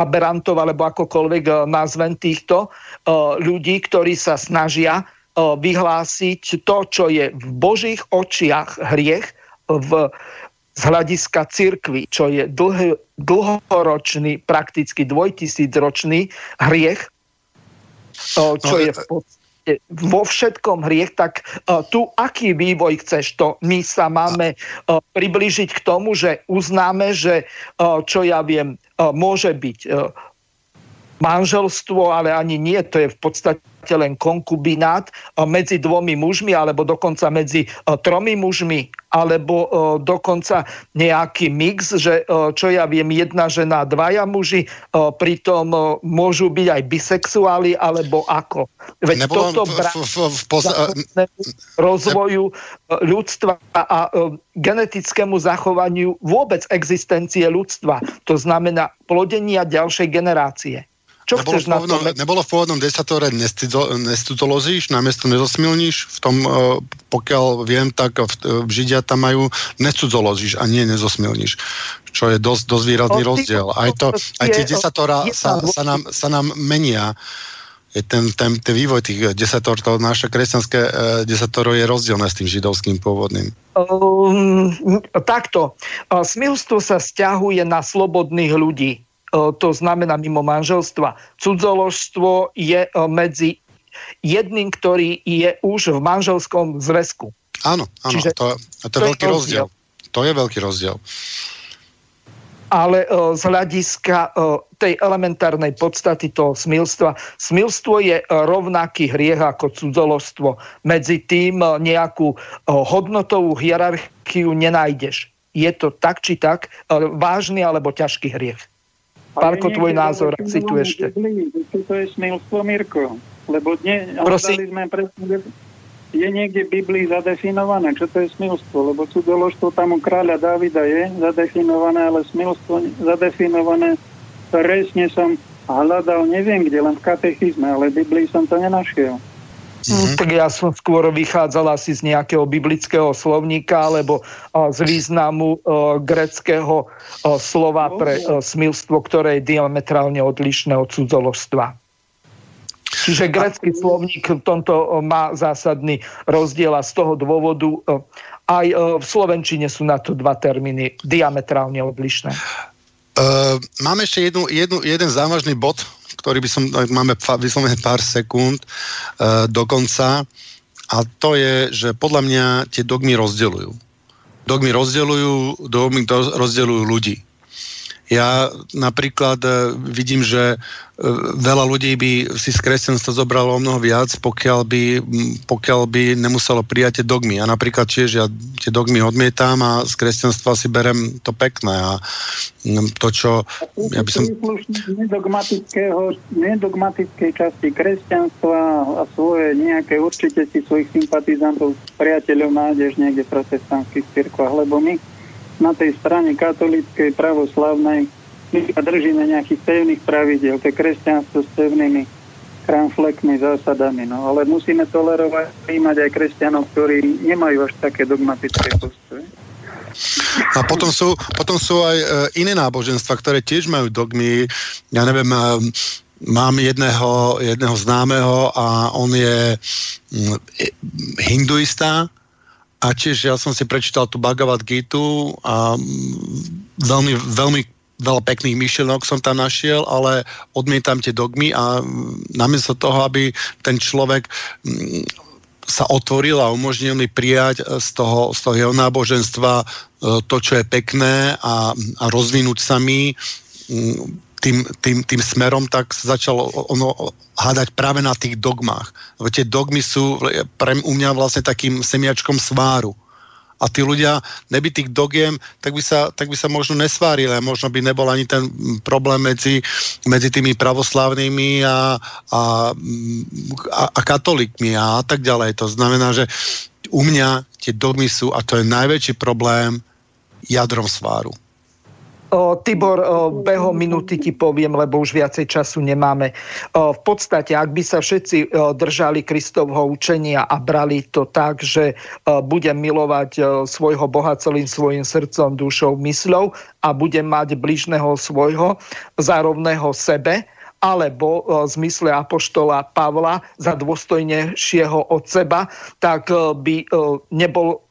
aberantov alebo akokoľvek nazvem týchto ľudí, ktorí sa snažia vyhlásiť to, čo je v Božích očiach hriech, v, z hľadiska cirkvy, čo je dlh, dlhoročný, prakticky dvojtisícročný hriech, čo no, je v podstate vo všetkom hriech, tak tu aký vývoj chceš to? My sa máme približiť k tomu, že uznáme, že čo ja viem, môže byť manželstvo, ale ani nie, to je v podstate len konkubinát medzi dvomi mužmi, alebo dokonca medzi tromi mužmi, alebo dokonca nejaký mix, že čo ja viem, jedna žena, dvaja muži, pritom môžu byť aj bisexuáli, alebo ako. Veď Nebolo toto v, v, v, v, rozvoju ľudstva a genetickému zachovaniu vôbec existencie ľudstva. To znamená plodenia ďalšej generácie. Čo nebolo chceš v pôvodnom, na to? Nebolo v pôvodnom desatore nestudolozíš, namiesto nezosmilníš? V tom, e, pokiaľ viem, tak v, v Židia tam majú necudzolozíš a nie nezosmilníš. Čo je dosť, dosť výrazný o, rozdiel. Aj, to, aj tie desatora sa, sa, nám, sa nám menia je ten, ten, ten vývoj tých desator, to naše kresťanské e, desatoro je rozdielne s tým židovským pôvodným. Um, takto. Smilstvo sa stiahuje na slobodných ľudí to znamená mimo manželstva. Cudzoložstvo je medzi jedným, ktorý je už v manželskom zväzku. Áno, áno, Čiže to, to je veľký rozdiel. rozdiel. To je veľký rozdiel. Ale z hľadiska tej elementárnej podstaty toho smilstva, smilstvo je rovnaký hriech ako cudzoložstvo. Medzi tým nejakú hodnotovú hierarchiu nenájdeš je to tak či tak vážny alebo ťažký hriech. Pálko, tvoj názor, si tu ešte. To je smilstvo, Mirko. Lebo dne, sme presne, je niekde v Biblii zadefinované, čo to je smilstvo, lebo cudzoložstvo tam u kráľa Davida je zadefinované, ale smilstvo zadefinované presne som hľadal, neviem kde, len v katechizme, ale v Biblii som to nenašiel. Mm-hmm. Tak ja som skôr vychádzal asi z nejakého biblického slovníka alebo z významu uh, greckého uh, slova pre uh, smilstvo, ktoré je diametrálne odlišné od cudzoložstva. Čiže grecký slovník v tomto má zásadný rozdiel a z toho dôvodu aj v Slovenčine sú na to dva termíny diametrálne odlišné. Uh, mám ešte jednu, jednu, jeden závažný bod, ktorý by som, máme vyslovené pár sekúnd uh, do konca a to je, že podľa mňa tie dogmy rozdeľujú. Dogmy rozdeľujú, dogmy rozdeľujú ľudí. Ja napríklad uh, vidím, že veľa ľudí by si z kresťanstva zobralo o mnoho viac, pokiaľ by, pokiaľ by nemuselo prijať tie dogmy. A napríklad tiež ja tie dogmy odmietam a z kresťanstva si berem to pekné a to, čo... Ja by som... Nedogmatického, nedogmatickej časti kresťanstva a svoje nejaké, určite si svojich sympatizantov, priateľov nájdeš niekde v protestantských cirkvách, lebo my na tej strane katolíckej, pravoslavnej my sa držíme nejakých pevných pravidel, to kresťanstvo s pevnými kramflekmi, zásadami, no ale musíme tolerovať, príjmať aj kresťanov, ktorí nemajú až také dogmatické postoje. A potom sú, potom sú aj e, iné náboženstva, ktoré tiež majú dogmy. Ja neviem, e, mám jedného, jedného známeho a on je mm, hinduista a tiež ja som si prečítal tú Bhagavad Gitu a mm, veľmi, veľmi veľa pekných myšlienok som tam našiel, ale odmietam tie dogmy a namiesto toho, aby ten človek mm, sa otvoril a umožnil mi prijať z toho, z toho jeho náboženstva e, to, čo je pekné a, a rozvinúť sa mi mm, tým, tým, tým smerom, tak začalo ono hádať práve na tých dogmách. Lebo tie dogmy sú pre u mňa vlastne takým semiačkom sváru a tí ľudia, neby tých dogiem, tak by sa, tak by sa možno nesvárili a možno by nebol ani ten problém medzi, medzi tými pravoslávnymi a, a, a, a katolíkmi a tak ďalej. To znamená, že u mňa tie dogmy sú, a to je najväčší problém, jadrom sváru. O, Tibor, o, behom minúty ti poviem, lebo už viacej času nemáme. O, v podstate, ak by sa všetci o, držali Kristovho učenia a brali to tak, že o, budem milovať o, svojho Boha celým svojim srdcom, dušou, mysľou a budem mať bližného svojho zárovného sebe, alebo v zmysle apoštola Pavla za dôstojnejšieho od seba, tak by nebol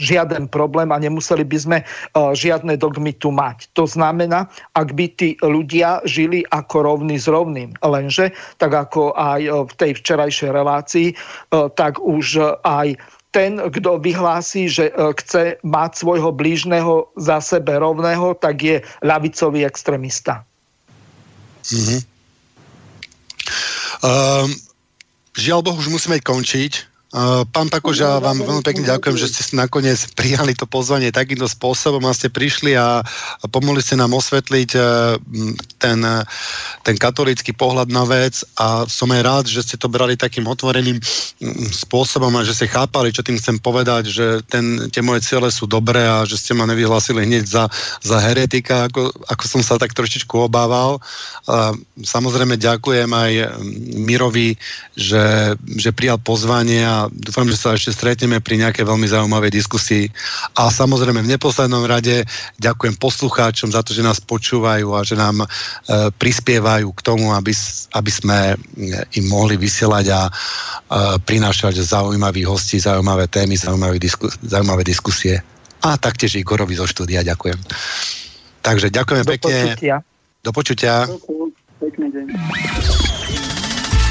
žiaden problém a nemuseli by sme uh, žiadne dogmy tu mať. To znamená, ak by tí ľudia žili ako rovný s rovným, lenže tak ako aj uh, v tej včerajšej relácii, uh, tak už aj ten, kto vyhlási, že chce mať svojho blížneho za sebe rovného, tak je ľavicový extrémista. Mm-hmm. Um, žiaľ Bohu, už musíme končiť. Pán Pakoža, vám veľmi pekne ďakujem, že ste nakoniec prijali to pozvanie takýmto spôsobom a ste prišli a, pomohli ste nám osvetliť e, ten, ten katolícky pohľad na vec a som aj rád, že ste to brali takým otvoreným spôsobom a že ste chápali, čo tým chcem povedať, že ten, tie moje ciele sú dobré a že ste ma nevyhlásili hneď za, za heretika, ako, ako som sa tak trošičku obával. A samozrejme ďakujem aj Mirovi, že, že prijal pozvanie a dúfam, že sa ešte stretneme pri nejakej veľmi zaujímavej diskusii. A samozrejme v neposlednom rade ďakujem poslucháčom za to, že nás počúvajú a že nám e, prispievajú k tomu, aby, aby sme im mohli vysielať a e, prinášať zaujímavých hostí, zaujímavé témy, zaujímavé, disku, zaujímavé diskusie. A taktiež Igorovi zo štúdia ďakujem. Takže ďakujeme Do pekne. Počutia. Do počutia. Pekný deň.